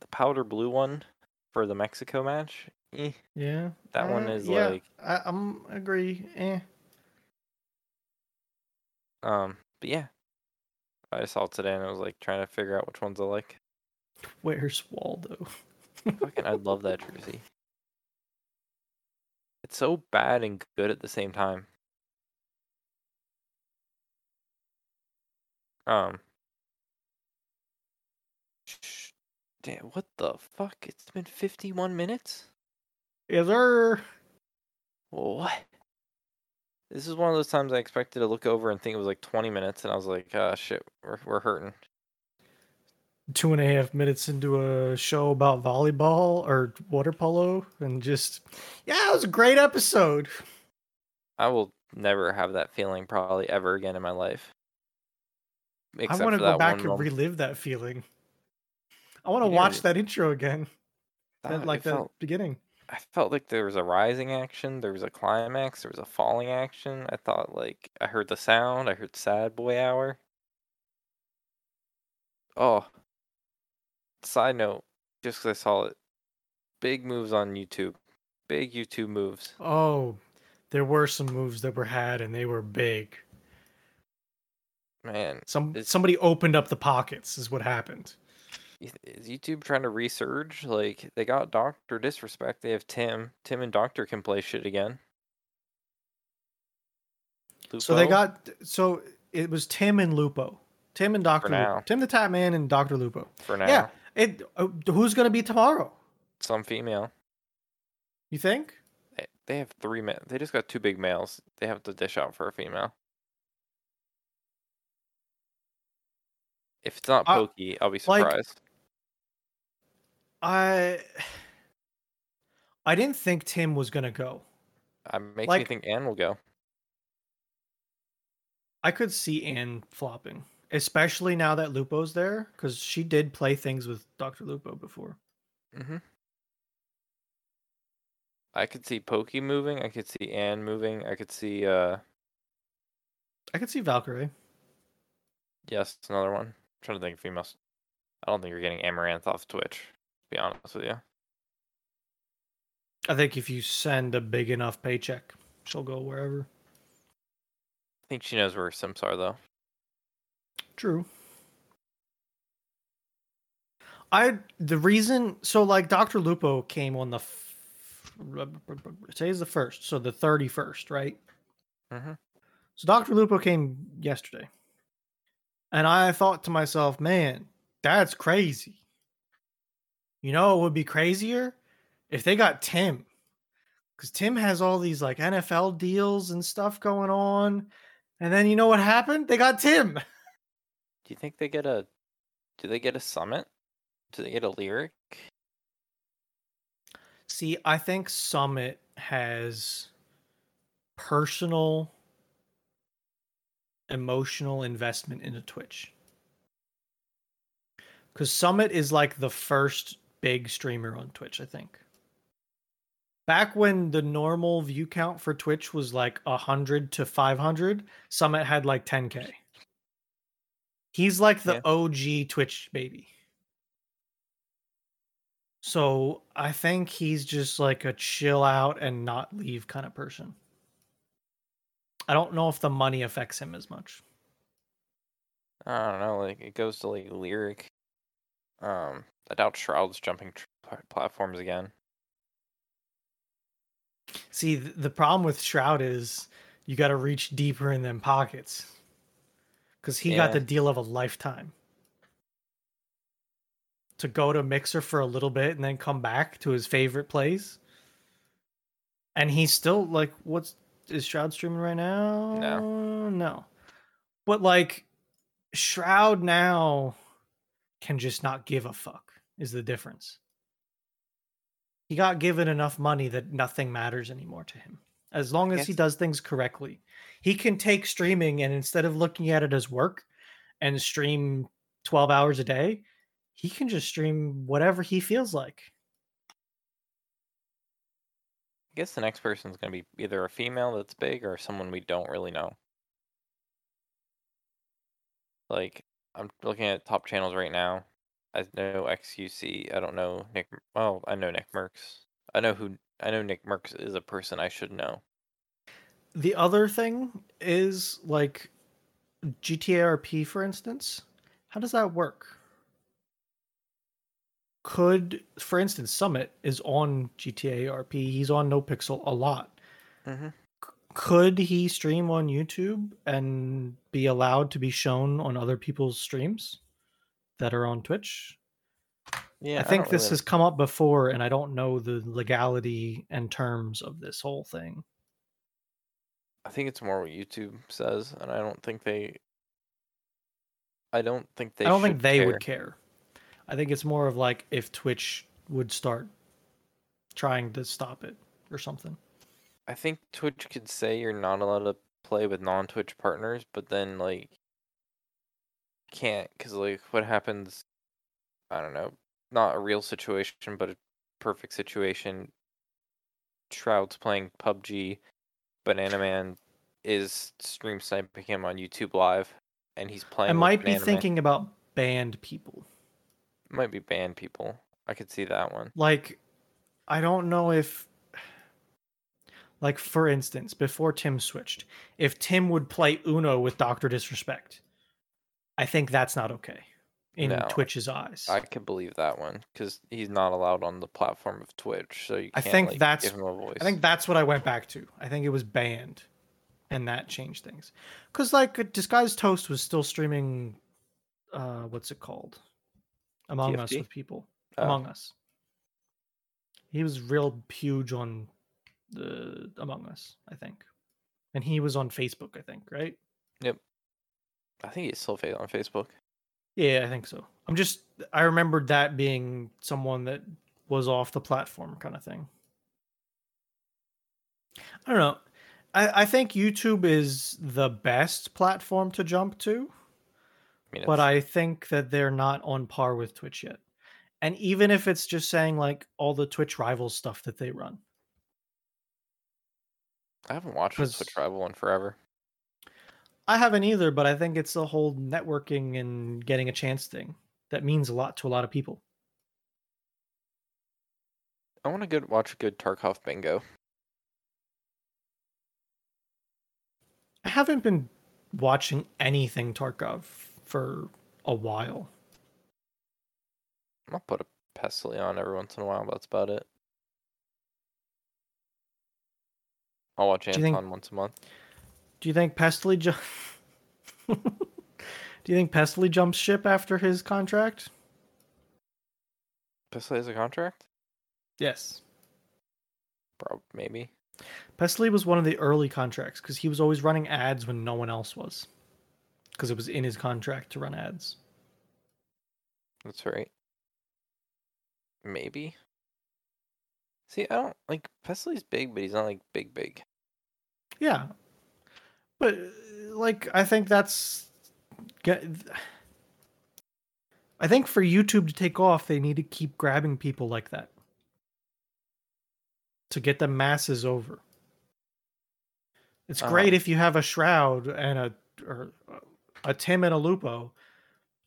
the powder blue one for the Mexico match, eh. Yeah. That one uh, is yeah, like I, I'm agree. Eh. um but yeah. I saw it today and I was like trying to figure out which ones I like. Where's Waldo? Fucking I love that jersey. It's so bad and good at the same time. Um sh- Damn, what the fuck? It's been 51 minutes? Is there? What? This is one of those times I expected to look over and think it was like 20 minutes, and I was like, ah, shit, we're, we're hurting. Two and a half minutes into a show about volleyball or water polo and just yeah it was a great episode I will never have that feeling probably ever again in my life. i want to go back and moment. relive that feeling i want to Yeah, watch that intro again that, like the felt- beginning I felt like there was a rising action, there was a climax, there was a falling action. I thought like I heard the sound, I heard sad boy hour. Oh. Side note, just 'cause I saw it, big moves on YouTube, big YouTube moves. oh there were some moves that were had and they were big Man, some It's- somebody opened up the pockets is what happened is YouTube trying to resurge? Like they got Doctor Disrespect, they have Tim. Tim and Doctor can play shit again. so they got so it was tim and lupo tim and lupo. now. TimTheTatman and dr lupo for now. yeah it uh, who's gonna be tomorrow Some female. you think They, they have three men. They just got two big males. They have to dish out for a female. If it's not Pokey, I'll be like- surprised. I I didn't think Tim was gonna go. I makes me think Anne will go. I could see Anne flopping, especially now that Lupo's there, because she did play things with Doctor Lupo before. hmm I could see Pokey moving. I could see Anne moving. I could see uh I could see Valkyrae. yes, another one. I'm trying to think of females. I don't think you're getting Amouranth off Twitch. To be honest with you. I think if you send a big enough paycheck, she'll go wherever. I think she knows where her Sims are though. True. I the reason so like Doctor Lupo came on the today's the first, so the thirty first, right? hmm So Dr. Lupo came yesterday. And I thought to myself, man, that's crazy. You know, it would be crazier if they got Tim. Because Tim has all these like NFL deals and stuff going on. And then you know what happened? They got Tim. Do you think they get a? Do they get a summit? Do they get a Lirik? See, I think Summit has personal emotional investment into Twitch. Because Summit is like the first big streamer on Twitch, I think. Back when the normal view count for Twitch was like 100 to 500, Summit had like 10K. He's like the Yeah. OG Twitch baby. So I think he's just like a chill out and not leave kind of person. I don't know if the money affects him as much. I don't know. Like it goes to like Lirik. Um, I doubt Shroud's jumping tr- platforms again. See, th- the problem with Shroud is you got to reach deeper in them pockets because he got the deal of a lifetime to go to Mixer for a little bit and then come back to his favorite place. And he's still like, what's is Shroud streaming right now? No. no. But like, Shroud now can just not give a fuck. Is the difference? He got given enough money that nothing matters anymore to him. As long as he does things correctly, he can take streaming and instead of looking at it as work and stream 12 hours a day, he can just stream whatever he feels like. I guess the next person is gonna be either a female that's big or someone we don't really know. Like I'm looking at top channels right now. I know XQC. I don't know Nick. Well, oh, I know Nickmercs. I know who I know Nickmercs is a person I should know. The other thing is like GTA RP, for instance. How does that work? Could, for instance, Summit is on GTA RP. He's on NoPixel a lot. Mm-hmm. C- Could he stream on YouTube and be allowed to be shown on other people's streams that are on Twitch? Yeah, I think don't this really- has come up before, and I don't know the legality and terms of this whole thing. I think it's more what YouTube says, and I don't think they. I don't think they. I don't think they care. would care. I think it's more of like if Twitch would start trying to stop it or something. I think Twitch could say you're not allowed to play with non-Twitch partners, but then like can't because like what happens? I don't know. Not a real situation, but a perfect situation. Shroud's playing PUBG. Banana Man is stream sniping him on YouTube Live, and he's playing. I might be Banana Man. thinking about banned people. might be banned people. I could see that one. Like, I don't know if, like, for instance, before Tim switched, if Tim would play Uno with Doctor Disrespect, I think that's not okay in No, Twitch's eyes. I can believe that one because he's not allowed on the platform of Twitch, so you I can't think like, that's- give him a voice. I think that's what I went back to. I think it was banned, and that changed things. Because like Disguised Toast was still streaming, uh, what's it called? Among Us with people. Oh. Among Us. He was real huge on the Among Us, I think, and he was on Facebook, I think, right? Yep. I think he's still on Facebook. Yeah, I think so. I'm just I remembered that being someone that was off the platform kind of thing. I don't know. I, I think YouTube is the best platform to jump to, I mean, but I think that they're not on par with Twitch yet. And even if it's just saying like all the Twitch rivals stuff that they run. I haven't watched Twitch rival in forever. I haven't either, but I think it's the whole networking and getting a chance thing that means a lot to a lot of people. I want to go watch a good Tarkov bingo. I haven't been watching anything Tarkov for a while. I'll put a Pestily on every once in a while. But that's about it. I'll watch you think- Anton once a month. Do you think Pestily ju- Do you think Pestily jumps ship after his contract? Pestily has a contract? Yes. Prob maybe. Pestily was one of the early contracts because he was always running ads when no one else was. Because it was in his contract to run ads. That's right. Maybe. See, I don't like Pestily's big, but he's not like big big. Yeah. But uh, like I think that's I think for YouTube to take off they need to keep grabbing people like that to get the masses over. It's great Uh-huh. if you have a shroud and a or a Tim and a Lupo,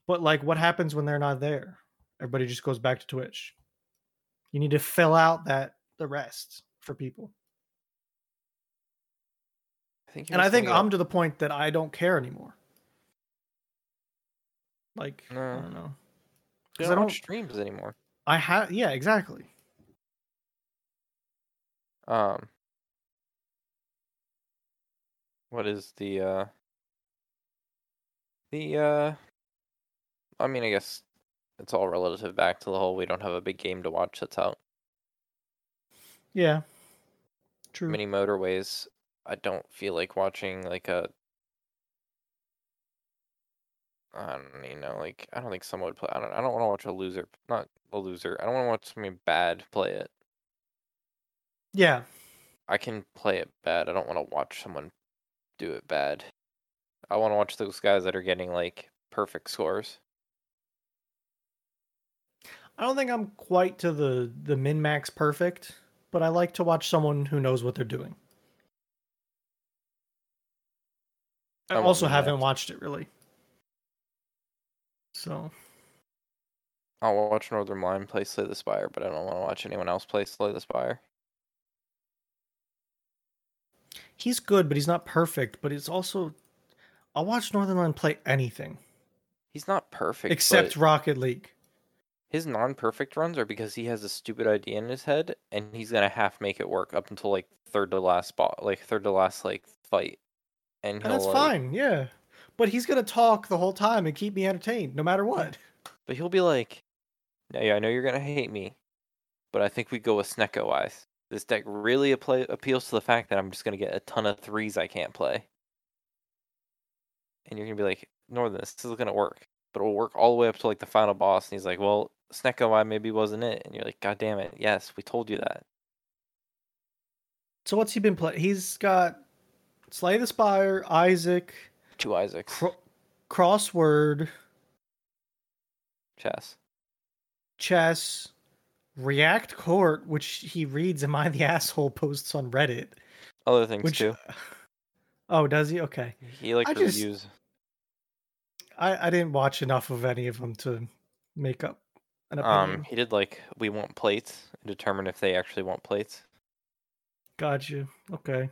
but like what happens when they're not there? Everybody just goes back to Twitch. You need to fill out that the rest for people. I think. and I think I'm to the point that I don't care anymore. Like I No. don't know. You 'Cause don't I don't. watch streams anymore. I have. Yeah, exactly. Um. What is the uh? The uh. I mean, I guess it's all relative back to the whole we don't have a big game to watch that's out. Yeah. True. Mini motorways. I don't feel like watching like a. I don't even know. Like I don't think someone would play. I don't. I don't want to watch a loser. Not a loser. I don't want to watch something bad play it. yeah. I can play it bad. I don't want to watch someone do it bad. I want to watch those guys that are getting like perfect scores. I don't think I'm quite to the the min max perfect, but I like to watch someone who knows what they're doing. I I'm also haven't watched it really. So I'll watch Northernlion play Slay the Spire, but I don't want to watch anyone else play Slay the Spire. he's good, but he's not perfect. But it's also, I'll watch Northernlion play anything He's not perfect, except Rocket League. his non-perfect runs are because he has a stupid idea in his head, and he's gonna half make it work up until like third to last spot, like third to last like fight, and And that's like, fine, yeah. But he's gonna talk the whole time and keep me entertained, no matter what. But he'll be like, "Yeah, yeah, I know you're gonna hate me, but I think we go with Snecko Eyes. This deck really appla appeals to the fact that I'm just gonna get a ton of threes I can't play." And you're gonna be like, "Northern, this is gonna work, but it'll work all the way up to like the final boss." And he's like, "Well, Snecko Eye maybe wasn't it," and you're like, "God damn it, yes, we told you that." So what's he been playing? He's got Slay the Spire, Isaac, Two Isaacs, Cro- Crossword, chess. Chess, React Court, which he reads Am I the Asshole posts on Reddit. Other things Which too. Oh, does he? Okay. He likes I just- reviews. I, I didn't watch enough of any of them to make up an opinion. Um, he did like we want plates and determine if they actually want plates. Got you. Okay.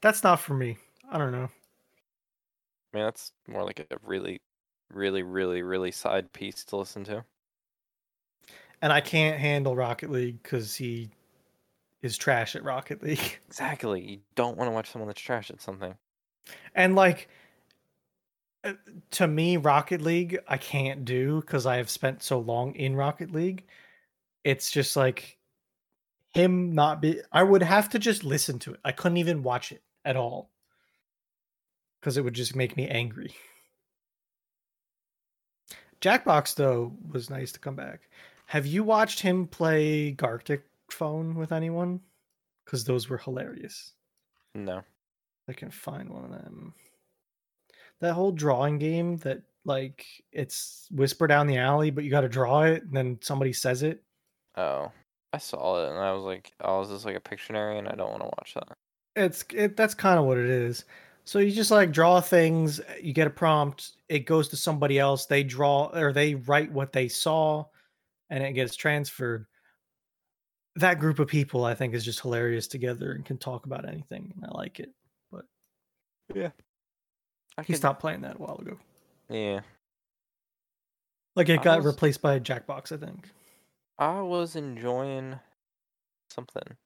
That's not for me. I don't know. I mean, that's more like a really, really, really, really side piece to listen to. And I can't handle Rocket League because he is trash at Rocket League. Exactly. You don't want to watch someone that's trash at something. And like uh, to me, Rocket League I can't do because I have spent so long in Rocket League. It's just like him not be I would have to just listen to it. I couldn't even watch it at all. Because it would just make me angry. Jackbox though was nice to come back. Have you watched him play Gartic phone with anyone? Because those were hilarious. No. I can find one of them. That whole drawing game that like it's whisper down the alley, but you got to draw it, and then somebody says it. Oh, I saw it and I was like, oh, is this like a Pictionary? And I don't want to watch that. It's it. That's kind of what it is. So you just like draw things. You get a prompt. It goes to somebody else. They draw or they write what they saw, and it gets transferred. That group of people, I think, is just hilarious together and can talk about anything. and I like it. But yeah. I He could- stopped playing that a while ago. Yeah. Like it I got was- replaced by Jackbox, I think. I was enjoying something.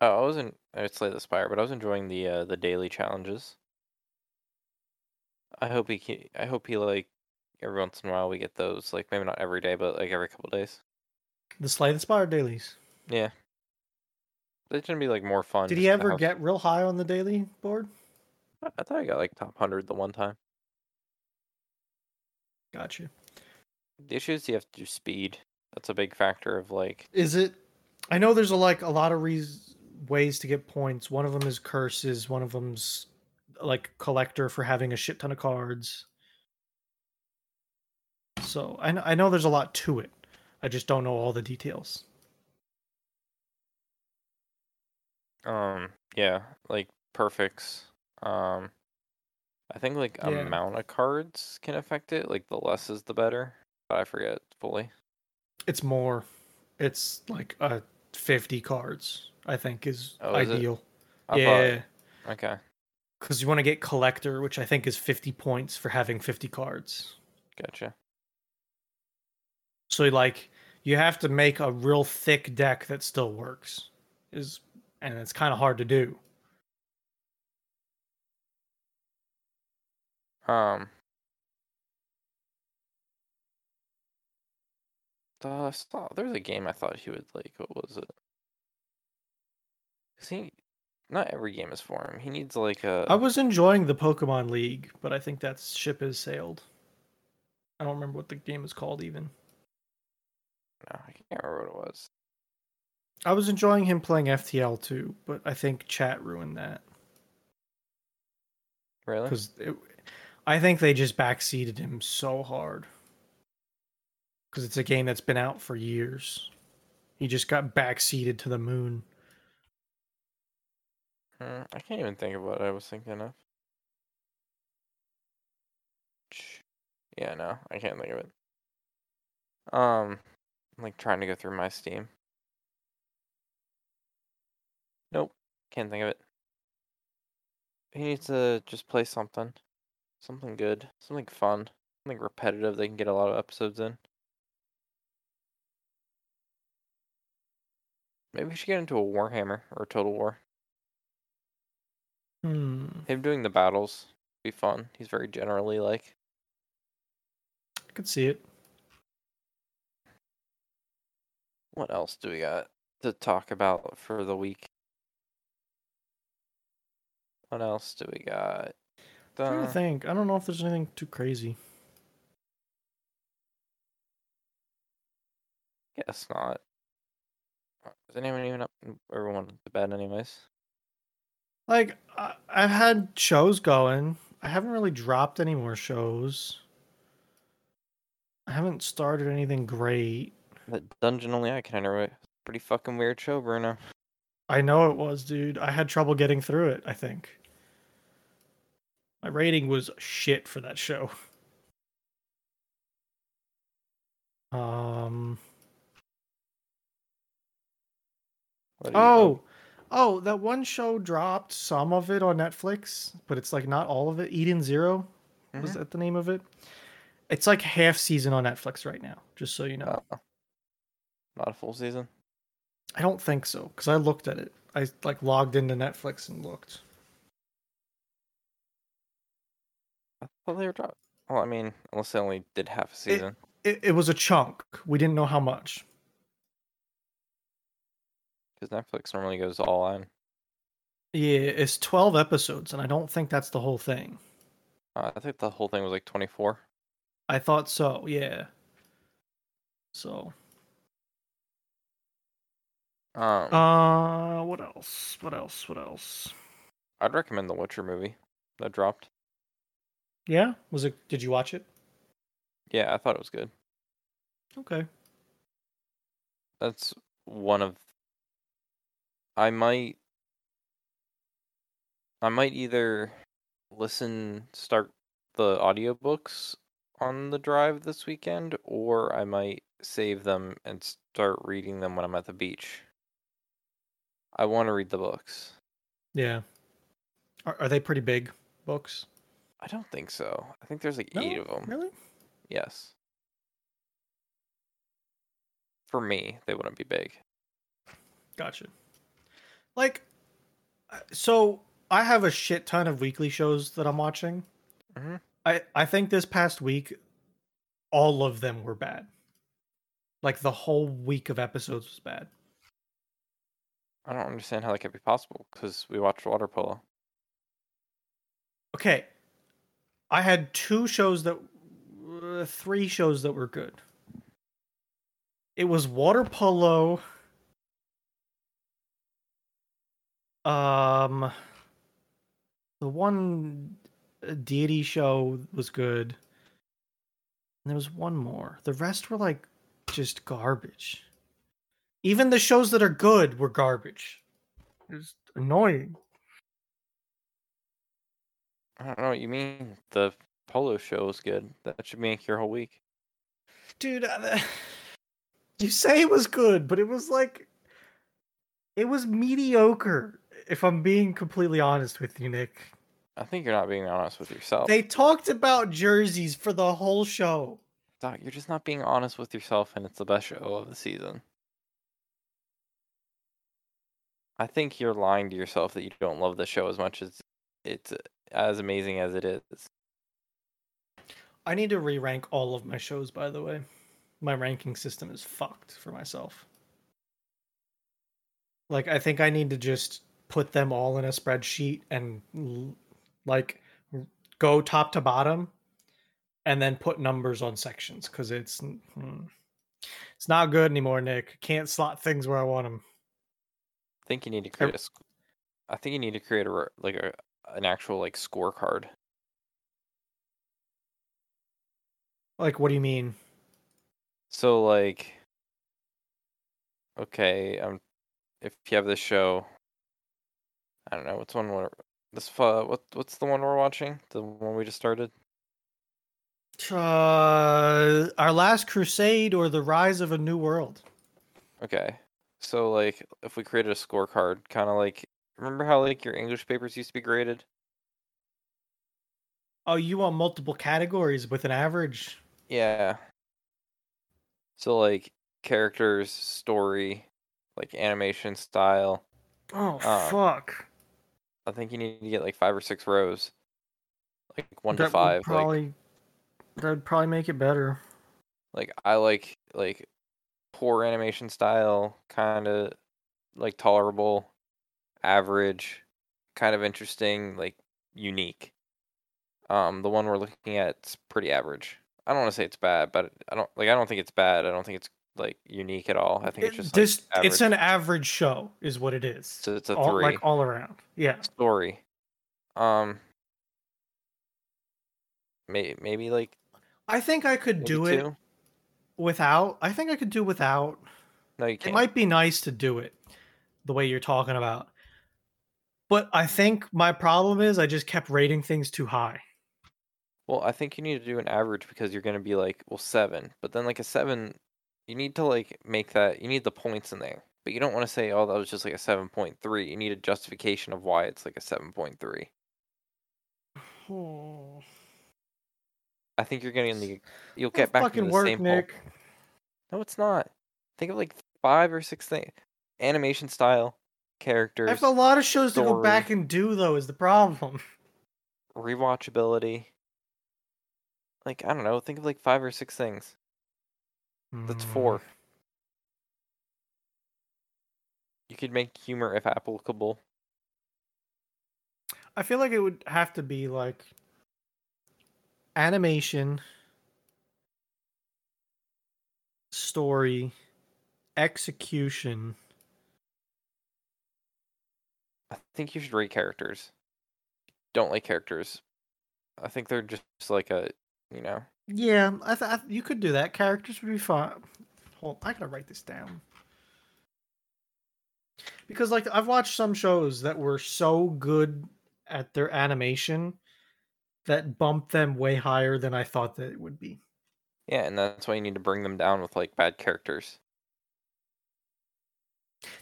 Oh, I wasn't. It's like the Spire, but I was enjoying the uh, the daily challenges. I hope he. ke- I hope he like every once in a while we get those. Like maybe not every day, but like every couple days. The Slay the Spire dailies. Yeah. They tend to be like more fun. Did he ever get real high on the daily board? I I thought I got like top hundred the one time. Gotcha. The issue is you have to do speed. That's a big factor of like. Is it? I know there's a like a lot of reas ways to get points. One of them is curses. One of them's like collector for having a shit ton of cards. So I know, I know there's a lot to it. I just don't know all the details. Um. Yeah. Like perfects. Um. I think like Yeah. amount of cards can affect it. Like the less is the better. But I forget fully. It's more. It's like uh 50 cards. I think is Oh, ideal. Yeah, thought. Okay. because you want to get collector, which I think is 50 points for having 50 cards. Gotcha. So like you have to make a real thick deck that still works. Is and it's kind of hard to do. Um. Uh, I saw there was a game I thought he would like. What was it? 'Cause he, not every game is for him. He needs like a. I was enjoying the Pokemon League, but I think that ship has sailed. I don't remember what the game is called even. no, I can't remember what it was. I was enjoying him playing FTL too, but I think chat ruined that Really? because I think they just backseated him so hard. Because it's a game that's been out for years. He just got backseated to the moon. Hmm, I can't even think of what I was thinking of. Yeah, no, I can't think of it. Um, I'm like trying to go through my Steam. Nope. Can't think of it. He needs to just play something. Something good. Something fun. Something repetitive they can get a lot of episodes in. Maybe we should get into a Warhammer or a Total War. Hmm. Him doing the battles be fun. He's very generally like. I could see it. What else do we got to talk about for the week? What else do we got? I'm trying to think. I don't know if there's anything too crazy. guess not. Is anyone even up? Everyone to bed, anyways. Like I, I've had shows going. I haven't really dropped any more shows. I haven't started anything great. That Dungeon Only I can enter. Pretty fucking weird show, Bruno. I know it was, dude. I had trouble getting through it, I think. My rating was shit for that show. Um Oh, oh, that one show dropped some of it on Netflix, but it's like not all of it. Eden 0 was Mhm. that the name of it? It's like half season on Netflix right now, just so you know. Oh. Not a full season. I don't think so because I looked at it. I like logged into Netflix and looked. I thought they were dropped. Well, I mean, unless they only did half a season. It, it was a chunk. We didn't know how much. Because Netflix normally goes all in. Yeah, it's 12 episodes, and I don't think that's the whole thing. Uh, I think the whole thing was like 24. I thought so, yeah. So, Um, uh, what else? What else? What else? I'd recommend the Witcher movie that dropped. Yeah, was it? Did you watch it? Yeah, I thought it was good. Okay. That's one of. I might. I might either listen, start the audiobooks on the drive this weekend, or I might save them and start reading them when I'm at the beach. I want to read the books. Yeah. Are, are they pretty big books? I don't think so. I think there's like No? eight of them. Really? Yes. For me, they wouldn't be big. Gotcha. Like, uh, so I have a shit ton of weekly shows that I'm watching. Mhm. I I think this past week, all of them were bad. Like the whole week of episodes was bad. I don't understand how that could be possible because we watched water polo. Okay, I had two shows that, uh, three shows that were good. It was water polo. Um, the one uh, deity show was good. And there was one more. The rest were like just garbage. Even the shows that are good were garbage. It was annoying. I don't know what you mean. The polo show was good. That should make your whole week. dude uh, you say it was good but it was like it was mediocre if i'm being completely honest with you nick I think you're not being honest with yourself. they talked about jerseys for the whole show Doc, you're just not being honest with yourself, and it's the best show of the season. I think you're lying to yourself that you don't love the show as much as it's as amazing as it is. i need to re-rank all of my shows by the way my ranking system is fucked for myself like i think i need to just put them all in a spreadsheet and like go top to bottom and then put numbers on sections because it's hmm, it's not good anymore nick can't slot things where i want them I think you need to create a. I think you need to create a like a an actual like scorecard. like what do you mean So like, okay, um, if you have this show, I don't know what's one we're this uh, what what's the one we're watching? The one we just started. uh our last crusade or the rise of a new world Okay, So like, if we created a scorecard, kind of like, remember how like your English papers used to be graded? Oh, you want multiple categories with an average? Yeah. So like characters, story, like animation style. Oh Um, fuck. I think you need to get like five or six rows, like one to five. Probably that would probably make it better. Like, like I like like poor animation style, kind of like tolerable, average, kind of interesting, like unique. Um, the one we're looking at is pretty average. I don't want to say it's bad, but I don't like. I don't think it's bad. I don't think it's like unique at all. I think it's just this like, it's an average show, is what it is. So it's a all, three. like all around. Yeah. story. Um, may, maybe like I think I could do it two? without. I think I could do without. No, you It can't. It might be nice to do it the way you're talking about. But I think my problem is I just kept rating things too high. Well, I think you need to do an average because you're gonna be like, well, seven. But then like a seven, you need to like make that. You need the points in there. But you don't want to say, oh, that was just like a seven point three. You need a justification of why it's like a seven point three. Hmm. I think you're getting the. You'll get back into the work, same. hole. Nick. No, it's not. Think of like five or six things. Animation style, characters, I have a lot of shows to go back and do though is the problem. rewatchability. Like I don't know. Think of like five or six things. That's Hmm. four. You could make humor if applicable. I feel like it would have to be like animation, story, execution. I think you should rate characters. Don't like characters. I think they're just like a, you know. Yeah, I, thought you could do that. Characters would be fine. Hold, I gotta write this down. Because like I've watched some shows that were so good at their animation that bumped them way higher than I thought that it would be. Yeah, and that's why you need to bring them down with like bad characters.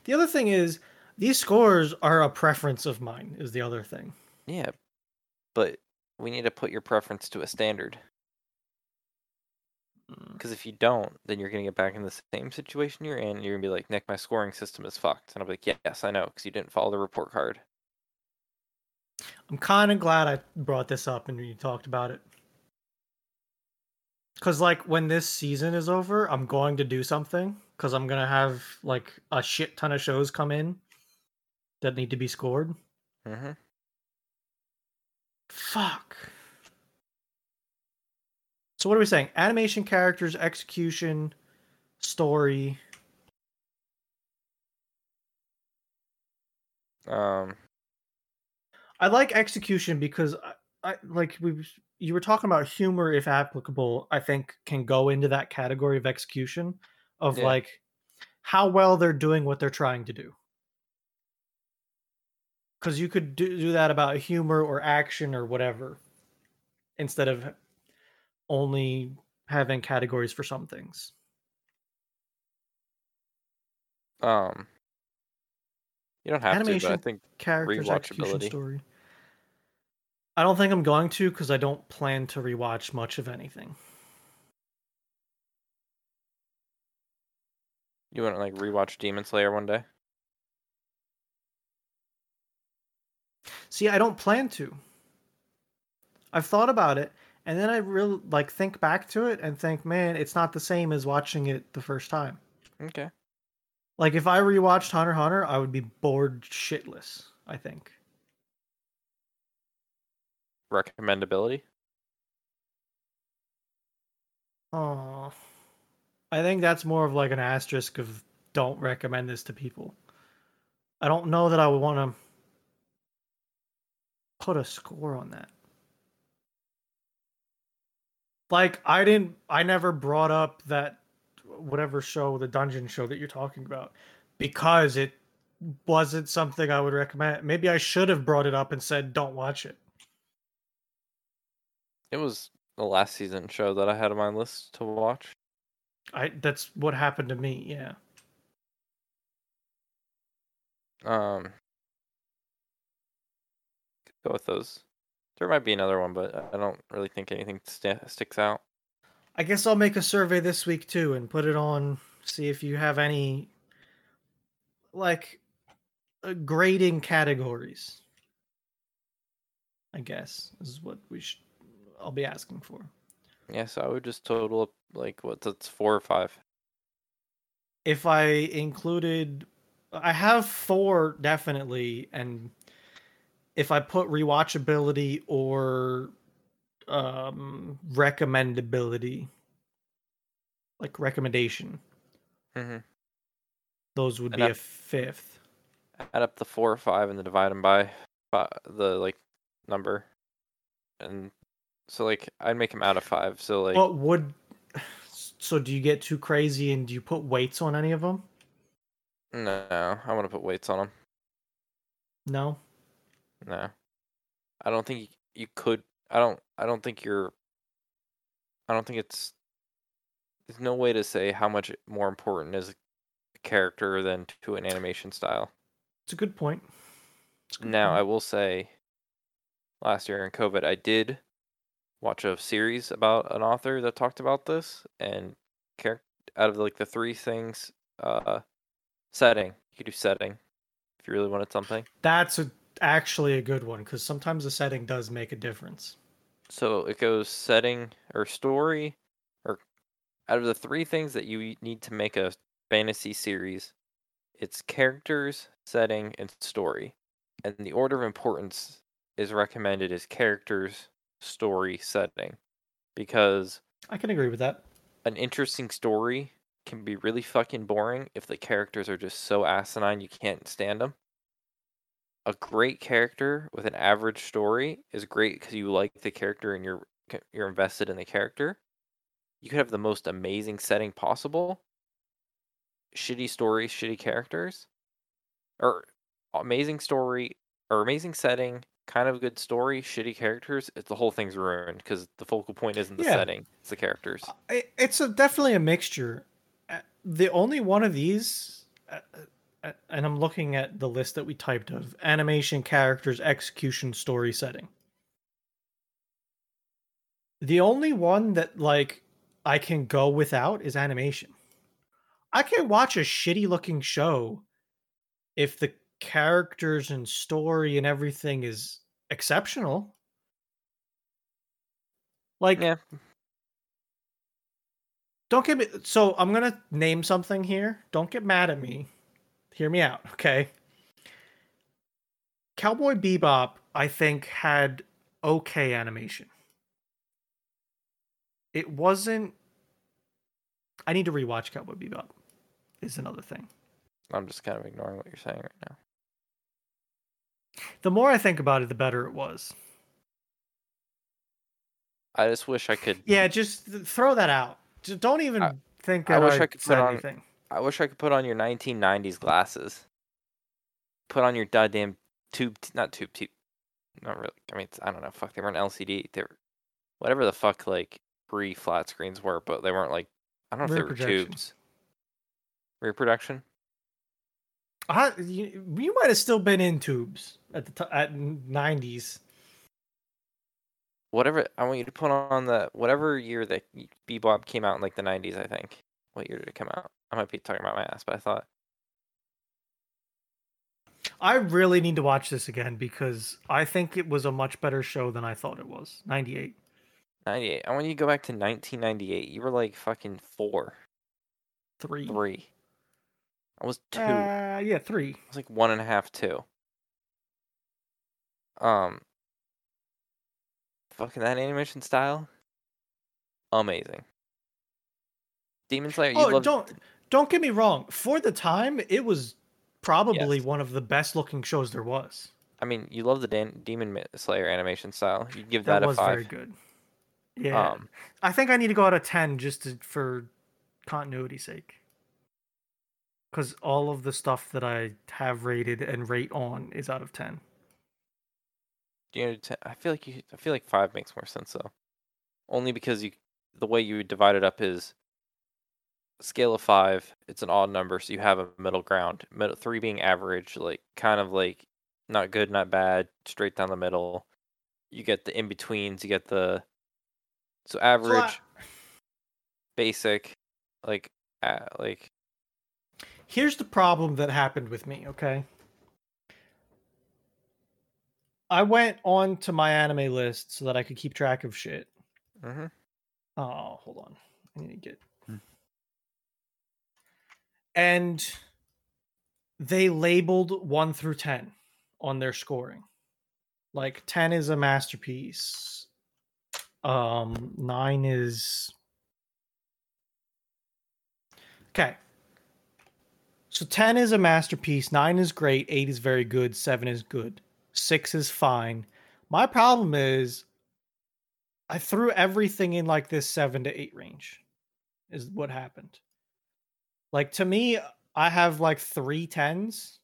The other thing is these scores are a preference of mine. Is the other thing. Yeah, but we need to put your preference to a standard. Mm. Because if you don't, then you're gonna get back in the same situation you're in. You're gonna be like, Nick, my scoring system is fucked, and I'll be like, yes, I know, because you didn't follow the report card. I'm kind of glad I brought this up and you talked about it. Cause like when this season is over, I'm going to do something. Cause I'm gonna have like a shit ton of shows come in that need to be scored. Mm-hmm. Fuck. So what are we saying? Animation, characters, execution, story. Um, I like execution because I, I like we you were talking about humor if applicable, I think can go into that category of execution of Yeah. like how well they're doing what they're trying to do. Cuz you could do, do that about humor or action or whatever instead of only having categories for some things. um, you don't have to, Animation, but I think Characters, execution, Rewatchability. story. I don't think I'm going to because I don't plan to rewatch much of anything. you want to like rewatch Demon Slayer one day. See, I don't plan to. I've thought about it, and then I really like think back to it and think, man, it's not the same as watching it the first time. Okay. Like if I rewatched Hunter Hunter, I would be bored shitless. I think. Recommendability. Oh, I think that's more of like an asterisk of don't recommend this to people. I don't know that I would want to put a score on that. Like I didn't I never brought up that whatever show, the dungeon show that you're talking about because it wasn't something I would recommend. Maybe I should have brought it up and said don't watch it. It was the last season show that I had on my list to watch. I that's what happened to me, yeah. Um, go with those. There might be another one, but I don't really think anything st- sticks out. I guess I'll make a survey this week too and put it on. See if you have any like uh, grading categories. I guess is what we should. I'll be asking for. Yeah, so I would just total up like what that's four or five. If I included, I have four definitely, and if I put rewatchability or um recommendability, like recommendation, Mm-hmm. those would be a fifth. Add up the four or five and then divide them by the like number, and so like I'd make them out of five. So like What would? So do you get too crazy and do you put weights on any of them? no, I want to put weights on them. No. No, I don't think you, could. I don't. I don't think you're. I don't think it's. There's no way to say how much more important is a character than to an animation style. It's a good point. A good Now, I will say, last year in COVID, I did watch a series about an author that talked about this, and char- out of like the three things, uh, setting. You could do setting if you really wanted something. That's a, actually a good one because sometimes the setting does make a difference. So it goes setting or story, or out of the three things that you need to make a fantasy series, it's characters, setting, and story. And the order of importance is recommended is characters, story, setting. Because I can agree with that. an interesting story can be really fucking boring if the characters are just so asinine you can't stand them. A great character with an average story is great because you like the character and you're you're invested in the character. You could have the most amazing setting possible. Shitty story, shitty characters, or amazing story or amazing setting, kind of good story, shitty characters. It's the whole thing's ruined because the focal point isn't the Yeah. setting; it's the characters. It's a, definitely a mixture. The only one of these, uh, uh, and I'm looking at the list that we typed of animation, characters, execution, story, setting. The only one that like I can go without is animation. I can watch a shitty looking show if the characters and story and everything is exceptional. Like Yeah, don't get me so I'm gonna name something here. Don't get mad at me. Hear me out, okay? Cowboy Bebop, I think, had okay animation. It wasn't I need to rewatch Cowboy Bebop. Is another thing. I'm just kind of ignoring what you're saying right now. The more I think about it, the better it was. I just wish I could. Yeah, just throw that out. Just don't even I- think I wish I I could put on- anything. I wish I could put on your 1990s glasses. Put on your goddamn tube, t- not tube, tube. Not really. I mean, I don't know. Fuck, they weren't LCD. They were whatever the fuck like pre flat screens were, but they weren't like I don't know if they were tubes. Reproduction. I, you, you might have still been in tubes at the t- at nineties. Whatever. I want you to put on the whatever year that Bebop came out in like the 90s. I think. What year did it come out? I might be talking about my ass, but I thought I really need to watch this again because I think it was a much better show than I thought it was. Ninety eight. 98. I want you to go back to 1998. You were like fucking four, Three. three. I was two. Uh, yeah, three. I was like one and a half, two. Um, fucking that animation style, amazing. Demon Slayer, you Oh, love don't don't get me wrong. For the time, it was probably Yes. one of the best looking shows there was. I mean, you love the Dan- Demon Slayer animation style. You'd give That, that, a was five. very good. Yeah, Um, I think I need to go out of ten just to, for continuity's sake. Because all of the stuff that I have rated and rate on is out of ten. you know, I feel like you. I feel like five makes more sense though, only because you the way you divide it up is scale of five, it's an odd number, so you have a middle ground. Middle three being average, like kind of like not good, not bad, straight down the middle. You get the in betweens. You get the so average, basic, like uh, like here's the problem that happened with me, okay? I went on to MyAnimeList so that I could keep track of shit. mhm. Oh, hold on. I need to get. And they labeled 1 through 10 on their scoring. Like 10 is a masterpiece. Um 9 is Okay. So 10 is a masterpiece, 9 is great, 8 is very good, 7 is good, 6 is fine. My problem is I threw everything in like this 7 to 8 range. Is what happened. Like to me, I have like three tens,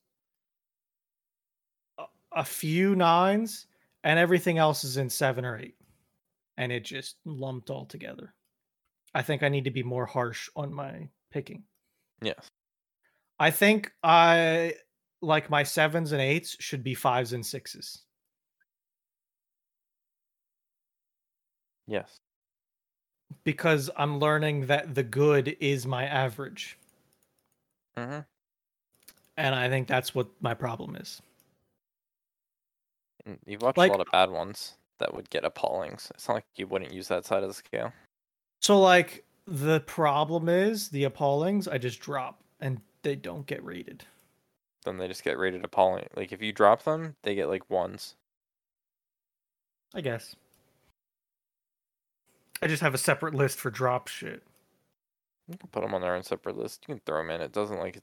a, few nines, and everything else is in 7 or 8. And it just lumped all together. I think I need to be more harsh on my picking. yes, I think I like my sevens and eights should be fives and sixes. yes, because I'm learning that the good is my average. Hmm And I think that's what my problem is. You've watched Like- a lot of bad ones that would get appalling. So it's not like you wouldn't use that side of the scale. So, like, the problem is the appallings I just drop and they don't get rated. Then they just get rated appalling. Like if you drop them, they get like ones. I guess. I just have a separate list for drop shit. You can put them on their own separate list. You can throw them in. It doesn't like.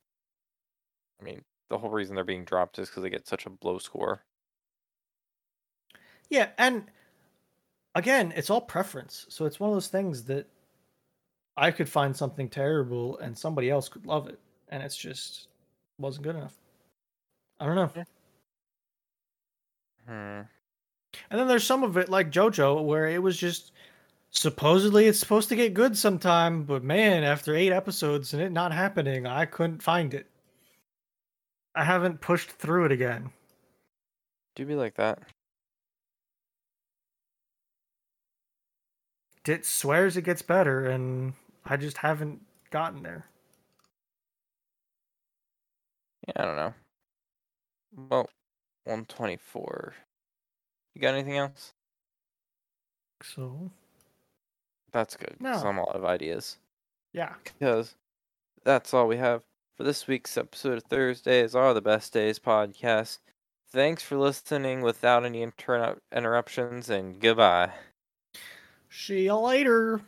I mean, the whole reason they're being dropped is because they get such a low score. Yeah, and again, it's all preference. So it's one of those things that I could find something terrible and somebody else could love it, and it's just wasn't good enough. I don't know. Hmm. And then there's some of it like JoJo where it was just supposedly it's supposed to get good sometime, but man, after 8 episodes and it not happening, I couldn't find it. I haven't pushed through it again. Do be like that. It swears it gets better and I just haven't gotten there. Yeah, I don't know. Well, 124. You got anything else? So, That's good. No. I'm out of ideas. yeah. Because that's all we have for this week's episode of Thursdays Are the Best Days podcast. Thanks for listening without any interrup- interruptions, and goodbye. See you later.